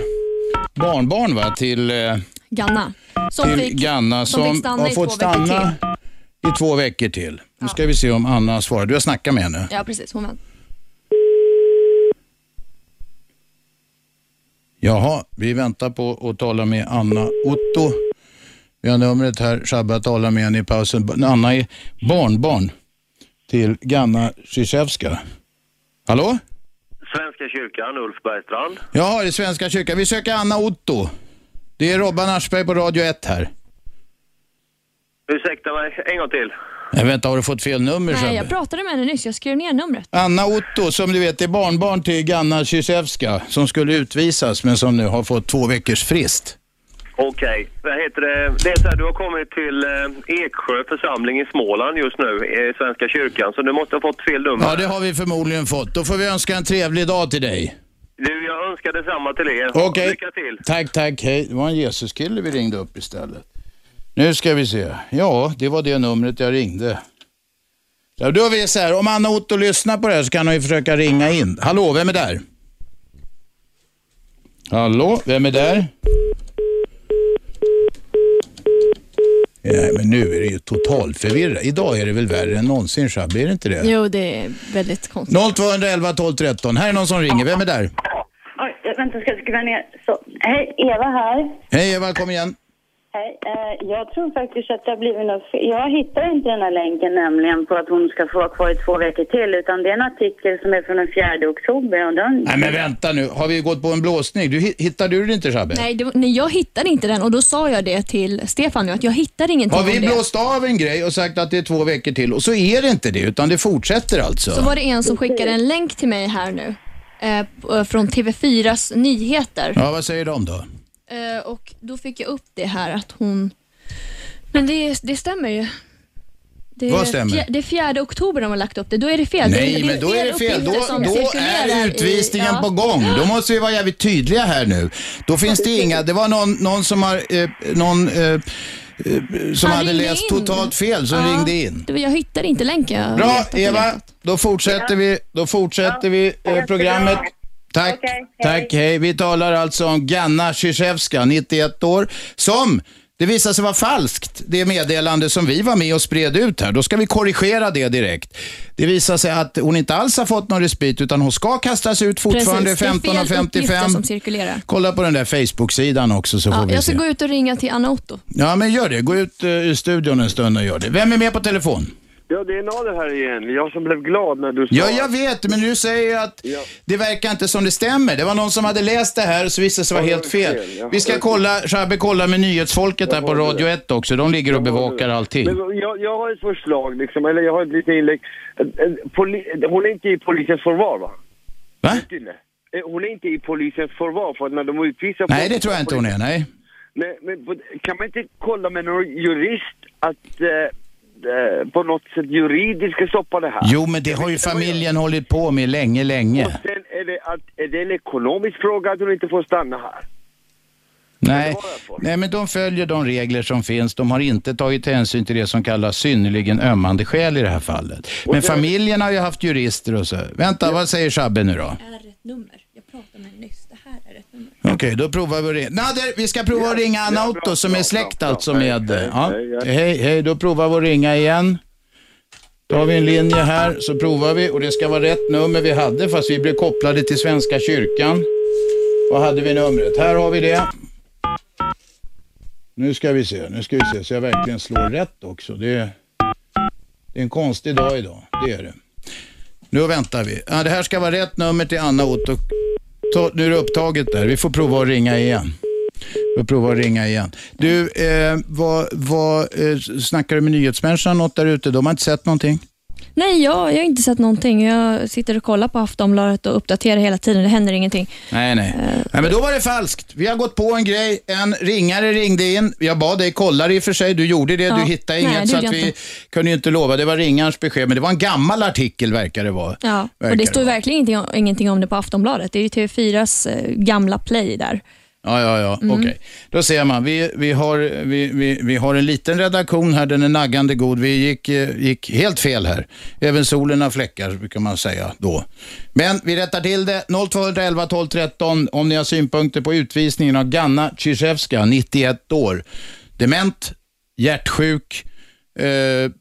barnbarn va? till, eh, Ganna. Som till fick, Ganna som som, fick har fått stanna i två veckor till. Nu ska vi se om Anna svarar. Du har snackat med henne. Ja, precis. Hon väntar. Jaha, vi väntar på att tala med Anna Otto. Vi har numret här. Shabba talar med henne i pausen. Anna är barnbarn till Ganna Krzyzewska. Hallå? Svenska kyrkan, Ulf Bergstrand. Ja, det är Svenska kyrkan. Vi söker Anna Otto. Det är Robban Aschberg på Radio 1 här. Ursäkta mig, en gång till. Nej, vänta, har du fått fel nummer Nej, jag pratade med henne nyss. Jag skrev ner numret. Anna Otto, som du vet är barnbarn till Ganna Krzyzewska, som skulle utvisas men som nu har fått två veckors frist. Okej, vad heter det? Det är så här, du har kommit till eh, Eksjö församling i Småland just nu, i Svenska kyrkan, så du måste ha fått fel nummer. Ja, det har vi förmodligen fått. Då får vi önska en trevlig dag till dig. Du, jag önskar detsamma till er. Okej. Lycka till. Tack, tack. Hej. Det var en Jesuskille vi ringde upp istället. Nu ska vi se. Ja, det var det numret jag ringde. Ja, då är vi så här, om Anna Otto lyssnar på det här så kan hon ju försöka ringa in. Hallå, vem är där? Hallå, vem är där? Ja, men nu är det ju totalt förvirrat. Idag är det väl värre än någonsin, Shabbe, är det inte det? Jo, det är väldigt konstigt. 0211 12 13. Här är någon som ringer. Vem är där? Oj, vänta, ska jag skriva ner? Så. Hej, Eva här. Hej Eva, kom igen. Hej. Eh, jag tror faktiskt att det har blivit något. Jag hittar inte den här länken nämligen på att hon ska få vara kvar i två veckor till, utan det är en artikel som är från den 4 oktober och den... Nej men vänta nu, har vi gått på en blåsning? Du, hittar du det inte Shabbe? Nej, det, nej, jag hittade inte den och då sa jag det till Stefan nu, att jag hittar ingenting Har vi om det. blåst av en grej och sagt att det är två veckor till och så är det inte det utan det fortsätter alltså? Så var det en som skickade en länk till mig här nu, eh, från TV4s nyheter. Ja, vad säger de då? Eh, och då fick jag upp det här att hon... Men det, det stämmer ju. Det är Vad stämmer? Fjär, det är 4 oktober de har lagt upp det. Då är det fel. Nej, men då är det fel. Då, uppgifter som då cirkulerar är i- utvisningen ja. på gång. Då måste vi vara jävligt tydliga här nu. Då finns det inga, det var någon, någon som har, eh, någon eh, eh, som Han hade ringde läst in. totalt fel som Ja, ringde in. det var- Jag hittade inte länken. Jag Bra, vet att jag Eva. letat. Då fortsätter vi, då fortsätter vi eh, programmet. Tack, tack, hej. Vi talar alltså om Ganna Krzyzewska, 91 år, som det visade sig vara falskt, det meddelande som vi var med och spred ut här. Då ska vi korrigera det direkt. Det visar sig att hon inte alls har fått någon respit, utan hon ska kastas ut fortfarande Precis, det är 15 och fel uppgifter 55. som cirkulerar. Kolla på den där Facebook-sidan också så får Ja, vi jag ska se. gå ut och ringa till Anna Otto. Ja, men gör det. Gå ut eh, ur studion en stund och gör det. Vem är med på telefon? Ja, det är Nader här igen. Jag som blev glad när du sa... Ja, jag vet, men du säger ju att det verkar inte som det stämmer. Det var någon som hade läst det här och så visade det sig vara Ja, helt det var fel. fel, ja. Vi ska kolla, Shabbe kollar med nyhetsfolket här på du Radio 1 också. De ligger och bevakar allting. Men jag, jag har ett förslag, liksom, eller jag har ett litet inlägg. Poli, hon är inte i polisens förvar, va? Va? Eh, Hon är inte i polisens förvar, för att när de utvisar Nej, folk- det tror jag inte hon är, nej. Nej, men på- kan man inte kolla med någon jurist att eh, eh, på något sätt juridiskt ska stoppa det här? Jo, men det har ju familjen hållit på med länge, länge. Sen är det, att, är det en ekonomisk fråga att hon inte får stanna här? Nej, nej, men de följer de regler som finns. De har inte tagit hänsyn till det som kallas synnerligen ömmande skäl i det här fallet. Men sen- familjen har ju haft jurister och så. Vänta, vad säger Shabbe nu då? är rätt nummer. Jag pratade med henne nyss. Det här är rätt nummer. Okej, då provar vi att ringa. Nader, vi ska prova att ringa Anna Otto som är släkt alltså med... Ja. Hej, hej, då provar vi att ringa igen. Då har vi en linje här, så provar vi och det ska vara rätt nummer vi hade fast vi blev kopplade till Svenska kyrkan. Vad hade vi numret? Här har vi det. Nu ska vi se, nu ska vi se så jag verkligen slår rätt också. Det är, det är en konstig dag idag, det är det. Nu väntar vi. Ja, det här ska vara rätt nummer till Anna Otto. Ta, nu är det upptaget där. Vi får prova att ringa igen. Vi får prova att ringa igen. Du, eh, vad, vad, eh, snackar du med nyhetsmänniskan något där ute? De har inte sett någonting? Nej, jag, jag har inte sett någonting. Jag sitter och kollar på Aftonbladet och uppdaterar hela tiden. Det händer ingenting. Nej, nej. nej. Men då var det falskt. Vi har gått på en grej. En ringare ringde in. Jag bad dig kolla det i och för sig. Du gjorde det. Ja. Du hittade Nej, inget det så att vi inte. kunde ju inte lova. Det var ringarens besked. Men det var en gammal artikel verkar det vara. Ja, Verkar och det det står verkligen ingenting om, ingenting om det på Aftonbladet. Det är ju TV4s eh, gamla play där. Ja, ja, ja. Mm. Okej. Då ser man. Vi, vi, har, vi, vi, vi har en liten redaktion här. Den är naggande god. Vi gick, eh, gick helt fel här. Även solen har fläckar, brukar man säga då. Men vi rättar till det. 0211 12 13 om ni har synpunkter på utvisningen av Ganna Tjizjevska, 91 år. Dement, hjärtsjuk, eh,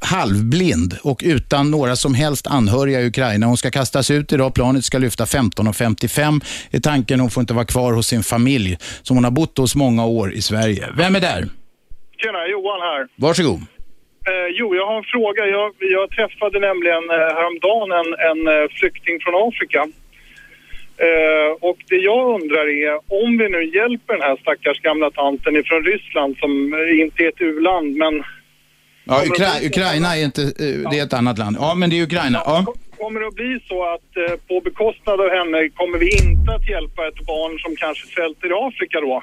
halvblind och utan några som helst anhöriga i Ukraina. Hon ska kastas ut idag. Planet ska lyfta 15.55 är tanken. Hon får inte vara kvar hos sin familj som hon har bott hos många år i Sverige. Vem är där? Tjena, Johan här. Varsågod. Eh, jo, jag har en fråga. Jag, jag träffade nämligen eh, häromdagen en, en eh, flykting från Afrika. Eh, och det jag undrar är, om vi nu hjälper den här stackars gamla tanten ifrån Ryssland som eh, inte är ett u-land, men Ja, Ukra- Ukraina är inte, eh, det är ett annat land. Ja, men det är Ukraina. Ja. kommer det att bli så att eh, på bekostnad av henne kommer vi inte att hjälpa ett barn som kanske svälter i Afrika då?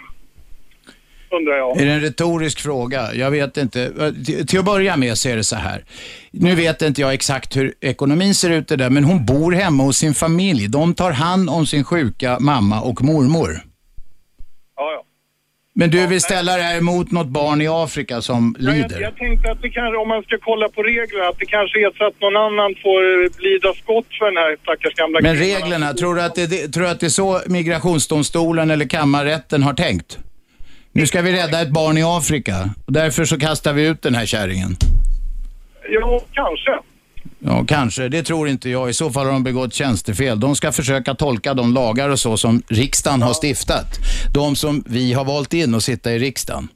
Undrar jag. Är det en retorisk fråga? Jag vet inte. Eh, Till, till att börja med så är det så här. Nu vet inte jag exakt hur ekonomin ser ut det där, men hon bor hemma hos sin familj. De tar hand om sin sjuka mamma och mormor. Ja, ja. Men du vill ställa det här emot något barn i Afrika som Ja, jag, lider? jag tänkte att det kanske, om man ska kolla på reglerna, att det kanske är så att någon annan får lida skott för den här stackars gamla Men kvinnan. reglerna, tror du, att det, det, tror du att det är så migrationsdomstolen eller kammarrätten har tänkt? Nu ska vi rädda ett barn i Afrika och därför så kastar vi ut den här kärringen. Ja, kanske. Ja, kanske. Det tror inte jag. I så fall har de begått tjänstefel. De ska försöka tolka de lagar och så som riksdagen har stiftat. De som vi har valt in att sitta i riksdagen.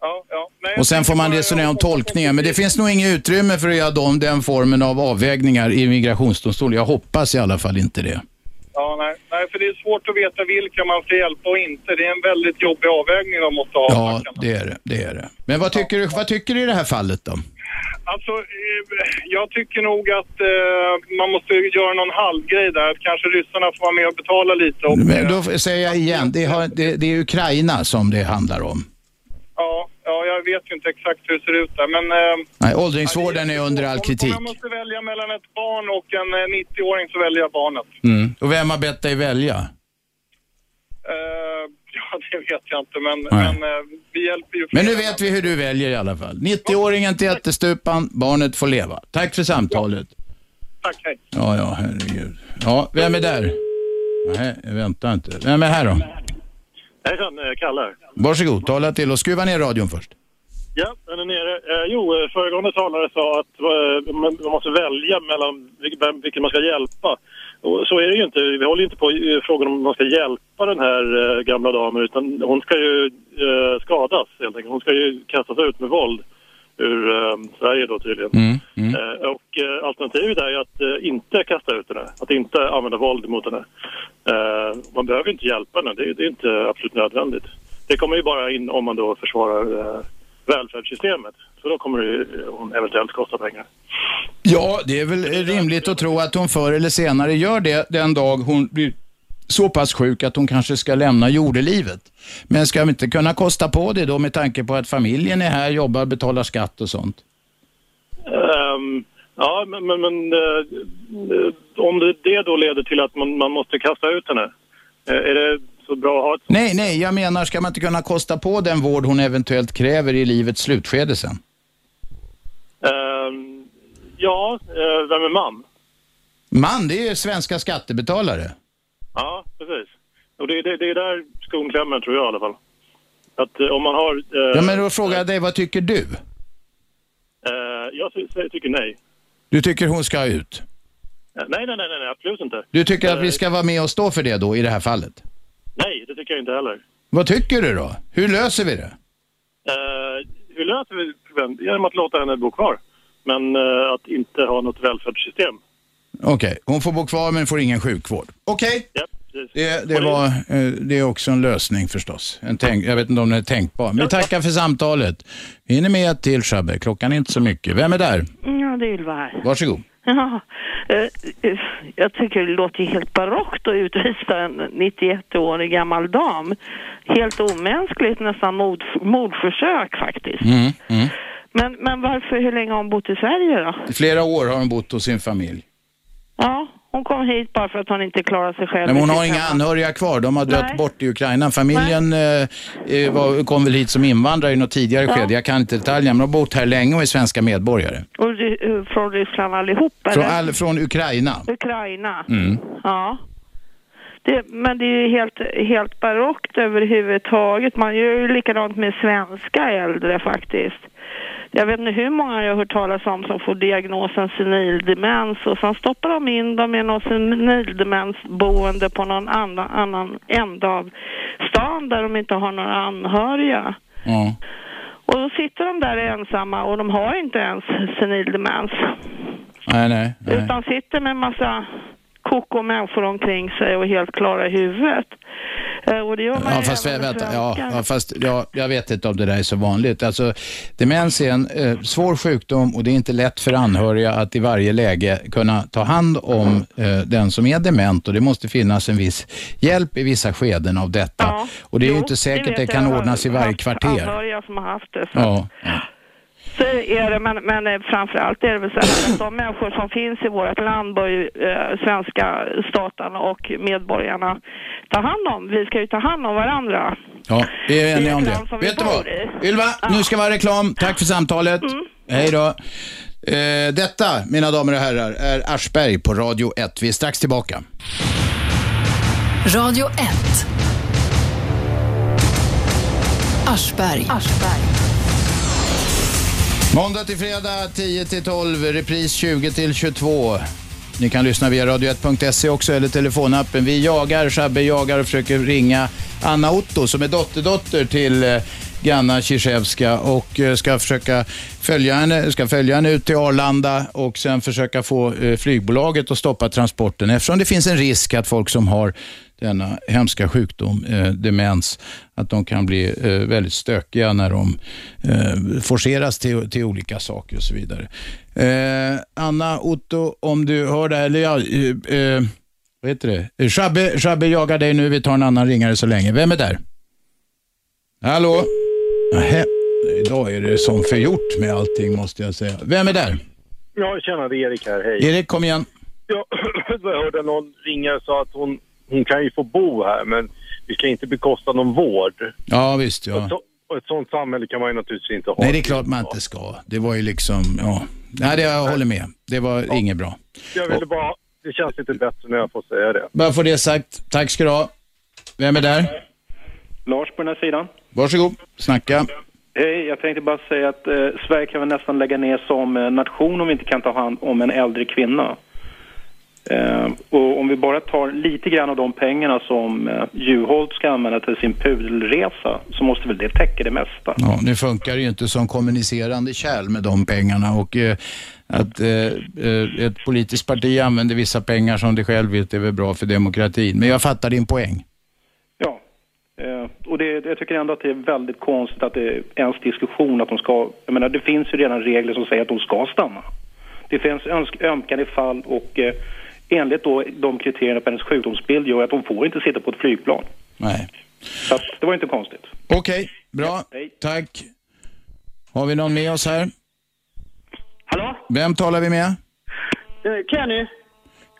Ja, ja. Nej, Och sen får man resonera om tolkningar. Men det finns nog inget utrymme för att göra dem, den formen av avvägningar i migrationsdomstol. Jag hoppas i alla fall inte det. Ja, nej. nej, för det är svårt att veta vilka man ska hjälpa och inte. Det är en väldigt jobbig avvägning de måste ha. Ja, det är det. det, är det. Men vad tycker, du, vad tycker du i det här fallet då? Alltså, eh, jag tycker nog att eh, man måste göra någon halvgrej där. Att kanske ryssarna får vara med och betala lite. Och, Men då säger jag igen, det, har, det, det är Ukraina som det handlar om. ja, ja, jag vet ju inte exakt hur det ser ut där. Men eh, Nej, åldringsvården är under all om kritik. jag måste välja mellan ett barn och en eh, 90-åring så väljer jag barnet. Mm. Och vem har bett dig välja? Eh, det vet jag inte, men, men eh, vi hjälper ju Men nu vet vi hur du väljer i alla fall. 90-åringen till ättestupan, barnet får leva. Tack för samtalet. Tack, hej. Ja, ja, herregud. Ja, vem är där? Nej, vänta inte. Vem är här då? Hejsan, eh, Kalle. Varsågod, tala till och skruva ner radion först. Ja, den är nere. Eh, jo, eh, föregående talare sa att eh, man måste välja mellan vilken man ska hjälpa. Och så är det ju inte. Vi håller ju inte på i frågan om man ska hjälpa den här eh, gamla damen utan hon ska ju eh, skadas helt enkelt. Hon ska ju kastas ut med våld ur eh, Sverige då tydligen. Mm, Eh, och eh, alternativet är ju att eh, inte kasta ut henne, att inte använda våld mot henne. Eh, man behöver inte hjälpa henne, det, det är inte absolut nödvändigt. Det kommer ju bara in om man då försvarar eh, välfärdssystemet. Så då kommer det eh, hon eventuellt kosta pengar. Ja, det är väl rimligt att tro att hon förr eller senare gör det den dag hon blir så pass sjuk att hon kanske ska lämna jordelivet. Men ska vi inte kunna kosta på det då med tanke på att familjen är här, jobbar, betalar skatt och sånt? Ehm, ja, men, men, men eh, om det, då leder till att man, man måste kasta ut henne, eh, är det så bra att ha ett Nej, nej, jag menar ska man inte kunna kosta på den vård hon eventuellt kräver i livets slutskede sen? Ehm, ja, eh, vem är man? Man, det är svenska skattebetalare. Ja, precis. Och det, det, det är där skon klämmer tror jag i alla fall. Att eh, om man har... Eh, Ja, men då frågar jag dig, vad tycker du? eh, jag ty- tycker nej. Du tycker hon ska ut? Eh, Nej, nej, nej, nej, nej, absolut inte. Du tycker att vi Eh, ska vara med och stå för det då i det här fallet? Jag inte heller. Vad tycker du då? Hur löser vi det? Eh, hur löser vi problemet? Genom att låta henne bo kvar. Men eh, att inte ha något välfärdssystem. Okej, hon får bo kvar men får ingen sjukvård. Okej. Ja, precis. Det, det, var, eh, det är också en lösning förstås. En tänk, jag vet inte om den är tänkbar. Men vi tackar för samtalet. Vi hinner med till Shabbe. Klockan är inte så mycket. Vem är där? Ja, det är Ylva här. Varsågod. Ja, eh, eh, jag tycker det låter helt barockt att utvisa en 91-årig gammal dam. Helt omänskligt, nästan mord, mordförsök faktiskt. Mm, mm. Men, men varför, hur länge har hon bott i Sverige då? I flera år har hon bott hos sin familj. Ja, hon kom hit bara för att hon inte klarar sig själv. Men hon har inga anhöriga kvar. De har dött Nej. bort i Ukraina. Familjen eh, eh, var, kom väl hit som invandrare i något tidigare Ja. skede. Jag kan inte detaljerna, men de har bott här länge och är svenska medborgare. Och eh, från Ryssland allihop, Från, eller? all, från Ukraina. Ukraina. Mm. Ja. Det, men det är ju helt, helt barockt överhuvudtaget. Man gör ju likadant med svenska äldre faktiskt. Jag vet inte hur många jag har hört talas om som får diagnosen senildemens och sen stoppar de in dem i något senildemensboende på någon annan, annan ända av stan där de inte har några anhöriga. Ja. Och då sitter de där ensamma och de har inte ens senildemens. Nej, nej. nej. Utan sitter med en massa koko människor omkring sig och helt klara i huvudet. Eh, Och det gör man Ja, ju fast, även vänta, ja, ja, fast ja, jag vet inte om det där är så vanligt. Alltså, demens är en eh, svår sjukdom och det är inte lätt för anhöriga att i varje läge kunna ta hand om eh, den som är dement och det måste finnas en viss hjälp i vissa skeden av detta. och det är ju Jo, inte säkert det jag. kan Jag ordnas i varje kvarter. Anhöriga som har haft det. Så, Ja. Så är det, men, men eh, framförallt är det väl så att de människor som finns i vårt land bör ju eh, svenska staten och medborgarna ta hand om. Vi ska ju ta hand om varandra. Ja, vi är eniga om Det Vet du vad? i. Ylva, nu ska vi ha reklam. Tack för samtalet. Mm. Hej då. Eh, detta, mina damer och herrar, är Aschberg på Radio 1. Vi är strax tillbaka. Radio 1. Aschberg. Måndag till fredag 10 till 12, repris 20 till 22. Ni kan lyssna via radio1.se också eller telefonappen. Vi jagar, Shabbe jagar och försöker ringa Anna Otto som är dotterdotter till eh, Ganna Ciszewska och eh, ska försöka följa henne, ska följa henne ut till Arlanda och sen försöka få eh, flygbolaget att stoppa transporten eftersom det finns en risk att folk som har denna hemska sjukdom, eh, demens, att de kan bli eh, väldigt stökiga när de eh, forceras till, till olika saker och så vidare. Eh, Anna Otto, om du hör det här, eller ja, eh, eh, vad heter det? Shabbe, Shabbe jagar dig nu, vi tar en annan ringare så länge. Vem är där? Hallå? Nähä, idag är det som förgjort med allting måste jag säga. Vem är där? Ja, tjena, det är Erik här. Hej. Erik, kom igen. Ja, jag hörde någon ringa och sa att hon, hon kan ju få bo här, men vi ska inte bekosta någon vård. Ja, visst. Och, Ja. så, och ett sånt samhälle kan man ju naturligtvis inte ha. Nej, det är klart man inte ska. Det var ju liksom, ja. Nej, det jag håller med. Det var inget bra. Jag ville bara... Det känns lite bättre när jag får säga det. Bara få det sagt. Tack ska du ha. Vem är där? Lars på den här sidan. Varsågod, snacka. Hej, jag tänkte bara säga att eh, Sverige kan väl nästan lägga ner som eh, nation om vi inte kan ta hand om en äldre kvinna. Eh, och om vi bara tar lite grann av de pengarna som eh, Juholt ska använda till sin pudelresa så måste väl det täcka det mesta. Ja, nu funkar det ju inte som kommunicerande kärl med de pengarna och eh, att eh, eh, ett politiskt parti använder vissa pengar som det själv vet är väl bra för demokratin. Men jag fattar din poäng. Ja, eh, och det, jag tycker ändå att det är väldigt konstigt att det ens diskussion att de ska... Jag menar, det finns ju redan regler som säger att de ska stanna. Det finns ömkande fall och enligt då de kriterierna på hennes sjukdomsbild gör att hon får inte sitta på ett flygplan. Nej. Så att, det var inte konstigt. Okej, bra. Tack. Har vi någon med oss här? Hallå? Vem talar vi med? Eh, Kenny,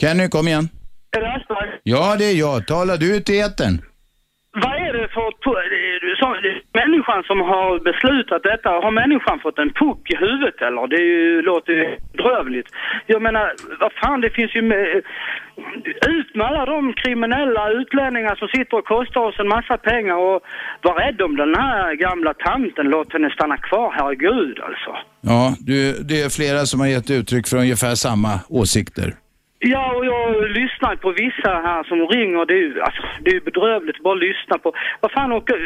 Kenny, kom igen. är det Aschberg? Ja, det är jag. Talar du ut i etern? Vad är det för du är människan som har beslutat detta? Har människan fått en puck i huvudet eller? Det ju, låter ju bedrövligt. Jag menar, vad fan, det finns ju... Med, ut med alla de kriminella utlänningar som sitter och kostar oss en massa pengar och var rädd om den här gamla tanten. Låt henne stanna kvar, herregud alltså. Ja, du, det är flera som har gett uttryck för ungefär samma åsikter. Ja, och jag lyssnar på vissa här som ringer. Det är ju alltså, det är ju bedrövligt att bara lyssna på. Vad fan, och, eh,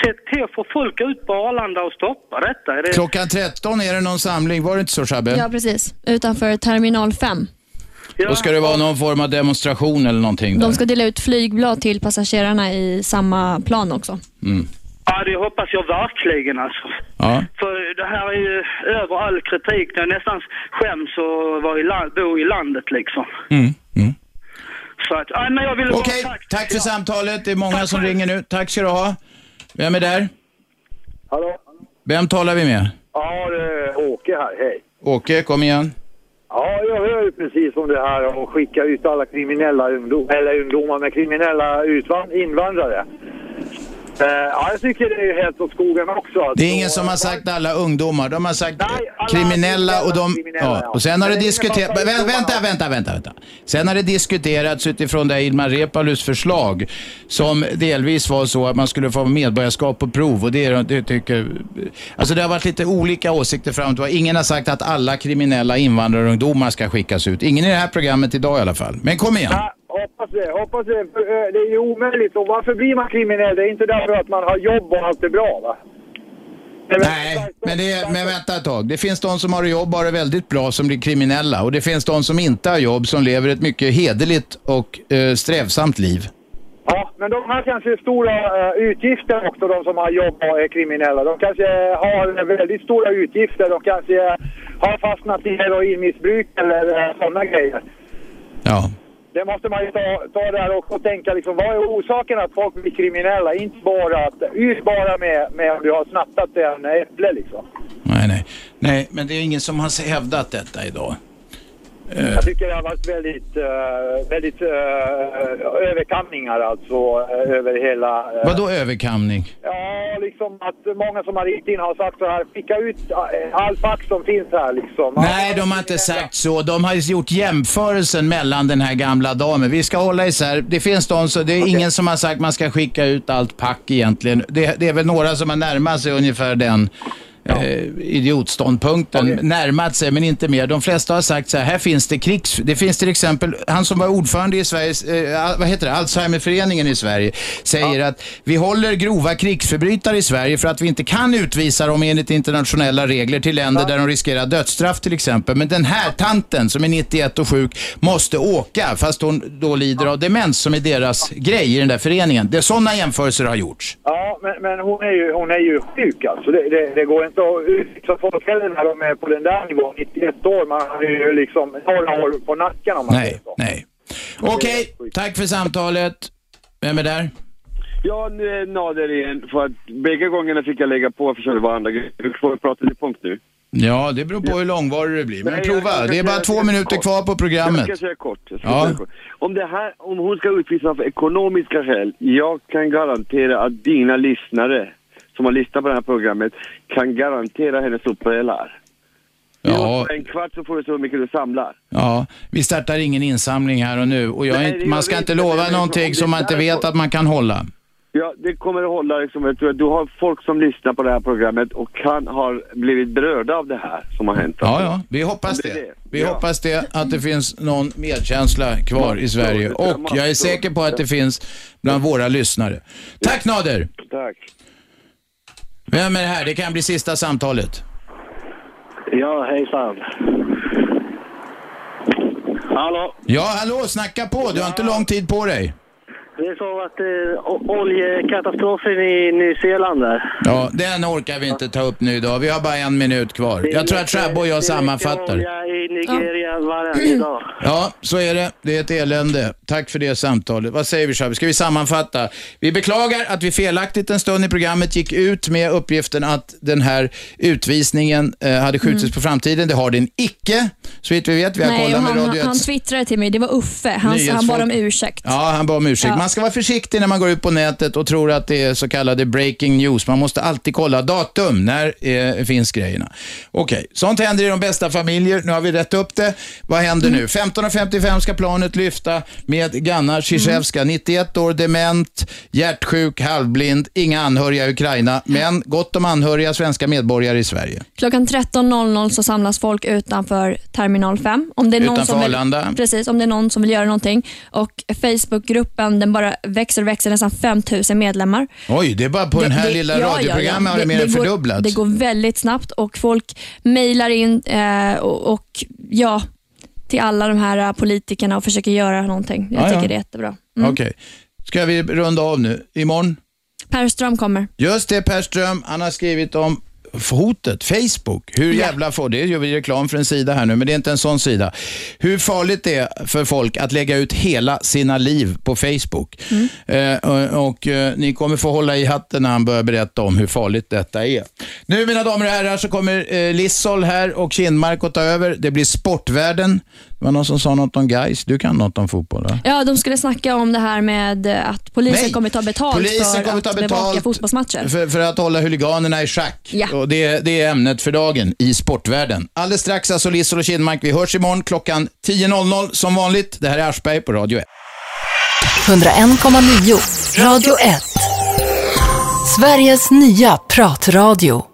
se till att få folk ut på Arlanda och stoppa detta. Är det... Klockan 13 är det någon samling, var det inte så Shabbe? Ja, precis. Utanför terminal 5. Då ska det vara någon form av demonstration eller någonting där. De ska dela ut flygblad till passagerarna i samma plan också. Mm. Ja, det hoppas jag verkligen alltså. Ja. För det här är ju över all kritik. Jag nästan skäms att vara i land, bo i landet liksom. Mm. Så att, ja, men jag ville Okej, tack för samtalet. Det är många som ringer nu. Tack ska du ha. Vem är där? Hallå? Vem talar vi med? Ja, det är Åke här. Hej. Åke, kom igen. Ja, jag hör ju precis om det här och skicka ut alla kriminella ungdomar, eller ungdomar med kriminella invandrare. Eh, ja, jag tycker det är helt åt skogen också. Det är ingen som har sagt alla ungdomar. De har sagt kriminella och de... Ja. Och sen har det diskuterats... Vänta, vänta, vänta, vänta, vänta. Sen har det diskuterats utifrån det här Ilmar Reepalus förslag som delvis var så att man skulle få medborgarskap på prov och det, det tycker... Alltså det har varit lite olika åsikter fram tillbaka. Ingen har sagt att alla kriminella invandrarungdomar ska skickas ut. Ingen i det här programmet idag i alla fall. Men kom igen. Hoppas det, hoppas det. Eh, Det är ju omöjligt. Och varför blir man kriminell? Det är inte därför att man har jobb och allt är bra, va? Nej, men, det, men vänta ett tag. Det finns de som har jobb och har det väldigt bra som blir kriminella och det finns de som inte har jobb som lever ett mycket hederligt och eh, strävsamt liv. Ja, men de har kanske stora eh, utgifter också, de som har jobb och är kriminella. De kanske har väldigt stora utgifter. De kanske har fastnat i heroinmissbruk eller uh, sådana grejer. Ja. Det måste man ju ta, ta där och, och tänka liksom, vad är orsaken att folk blir kriminella? Inte bara att, ut bara med, med om du har snattat en äpple liksom. Nej, nej. Nej, men det är ingen som har hävdat detta idag. Eh, Jag tycker det har varit väldigt, uh, väldigt uh, överkamningar alltså över hela... Vadå överkamning? Ja, liksom att många som har ringt in har sagt så här, skicka ut all fax som finns här liksom. Nej, de har inte sagt så. De har gjort jämförelsen mellan den här gamla damen. Vi ska hålla isär. Det finns de så det är ingen som har sagt man ska skicka ut allt pack egentligen. Det, det är väl några som har närmat sig ungefär den eh, idiotståndpunkten närmat sig, men inte mer. De flesta har sagt så här, här finns det krigs... Det finns till exempel, han som var ordförande i Sveriges, eh, vad heter det, Alzheimerföreningen i Sverige, säger att vi håller grova krigsförbrytare i Sverige för att vi inte kan utvisa dem enligt internationella regler till länder där de riskerar dödsstraff till exempel. Men den här tanten som är 91 och sjuk måste åka, fast hon då lider av demens som är deras grej i den där föreningen. Det är sådana jämförelser har gjorts. Ja, men, men hon, är ju, hon är ju sjuk alltså. Det, det, det går inte att utvisa folk heller när de är på den där nivån. 91 år, man har ju liksom några år på nacken om man Nej, nej. Okej, tack för samtalet. Vem är där? Ja, nu är Nader igen. För att bägge gångerna fick jag lägga på för att det var andra grejer. Du får prata till punkt nu. Ja, det beror på hur långvarig det blir. Men Nej, prova. jag- jag Det är bara två minuter kort. kvar på programmet. Jag ska säga kort. Ska Ja. säga kort. Om, det här, om hon ska utvisas av ekonomiska skäl, jag kan garantera att dina lyssnare som har lyssnat på det här programmet kan garantera hennes uppehällar. Ja. En kvart så får du så mycket du samlar. Ja, vi startar ingen insamling här och nu. Och jag Nej, inte, man ska inte inte. lova om någonting som man inte vet att man kan hålla. Ja, det kommer att hålla liksom. Jag tror att du har folk som lyssnar på det här programmet och kan ha blivit berörda av det här som har hänt. Ja, ja, vi hoppas det. Vi Ja. hoppas det, att det finns någon medkänsla kvar i Sverige. Och jag är säker på att det finns bland våra lyssnare. Tack Nader! Tack. Vem är det här? Det kan bli sista samtalet. Ja, hejsan. Hallå? Ja, hallå, snacka på. Du har inte lång tid på dig. Det är så att eh, oljekatastrofen i Nya Zeeland där. Ja, den orkar vi inte ta upp nu idag. Vi har bara en minut kvar. Jag tror att Shabbe och jag sammanfattar. Olja i Nigeria varje dag. Ja, så är det. Det är ett elände. Tack för det samtalet. Vad säger vi Shabbe? Ska vi sammanfatta? Vi beklagar att vi felaktigt en stund i programmet gick ut med uppgiften att den här utvisningen eh, hade skjutits Mm. på framtiden. Det har den icke, så vitt vi vet. Vi har Nej, kollat med han, Radio han 1. twittrade till mig, det var Uffe. Han, han bad om ursäkt. Ja, han bad om ursäkt. Ja. Man ska vara försiktig när man går ut på nätet och tror att det är så kallade breaking news. Man måste alltid kolla datum. När eh, finns grejerna? Okej, sånt händer i de bästa familjer. Nu har vi rätt upp det. Vad händer Mm. nu? 15.55 ska planet lyfta med Ganna Zizjewska, Mm. 91 år, dement, hjärtsjuk, halvblind, inga anhöriga i Ukraina, men gott om anhöriga svenska medborgare i Sverige. Klockan 13.00 så samlas folk utanför terminal 5. Om det är någon Utanför som vill, Arlanda. Precis, om det är någon som vill göra någonting. Och Facebookgruppen den bara växer och växer, nästan 5000 medlemmar. Oj, det är bara på den här lilla radioprogrammet har det mer än fördubblats. Det går väldigt snabbt och folk mejlar in eh, och, och ja, till alla de här eh, politikerna och försöker göra någonting. Jag Ja, ja. tycker det är jättebra. Mm. Okej, ska vi runda av nu? Imorgon? Per Ström kommer. Just det, Per Ström. Han har skrivit om hotet, Facebook. Hur jävla får det gör vi reklam för en sida här nu, men det är inte en sån sida. Hur farligt det är för folk att lägga ut hela sina liv på Facebook. Eh, och och eh, ni kommer få hålla i hatten när han börjar berätta om hur farligt detta är. Nu mina damer och herrar så kommer eh, Lissol här och Kindmark att ta över. Det blir Sportvärlden. Det var någon som sa något om guys. Du kan något om fotboll va? Ja, de skulle snacka om det här med att polisen Nej, kommer ta betalt polisen för kommer att ta bevaka betalt fotbollsmatcher. För, för att hålla huliganerna i schack. Ja. Och det, det är ämnet för dagen i sportvärlden. Alldeles strax alltså Lissol och Kindmark. Vi hörs imorgon klockan 10.00 som vanligt. Det här är Aschberg på Radio 1. 101,9 Radio 1. Sveriges nya pratradio.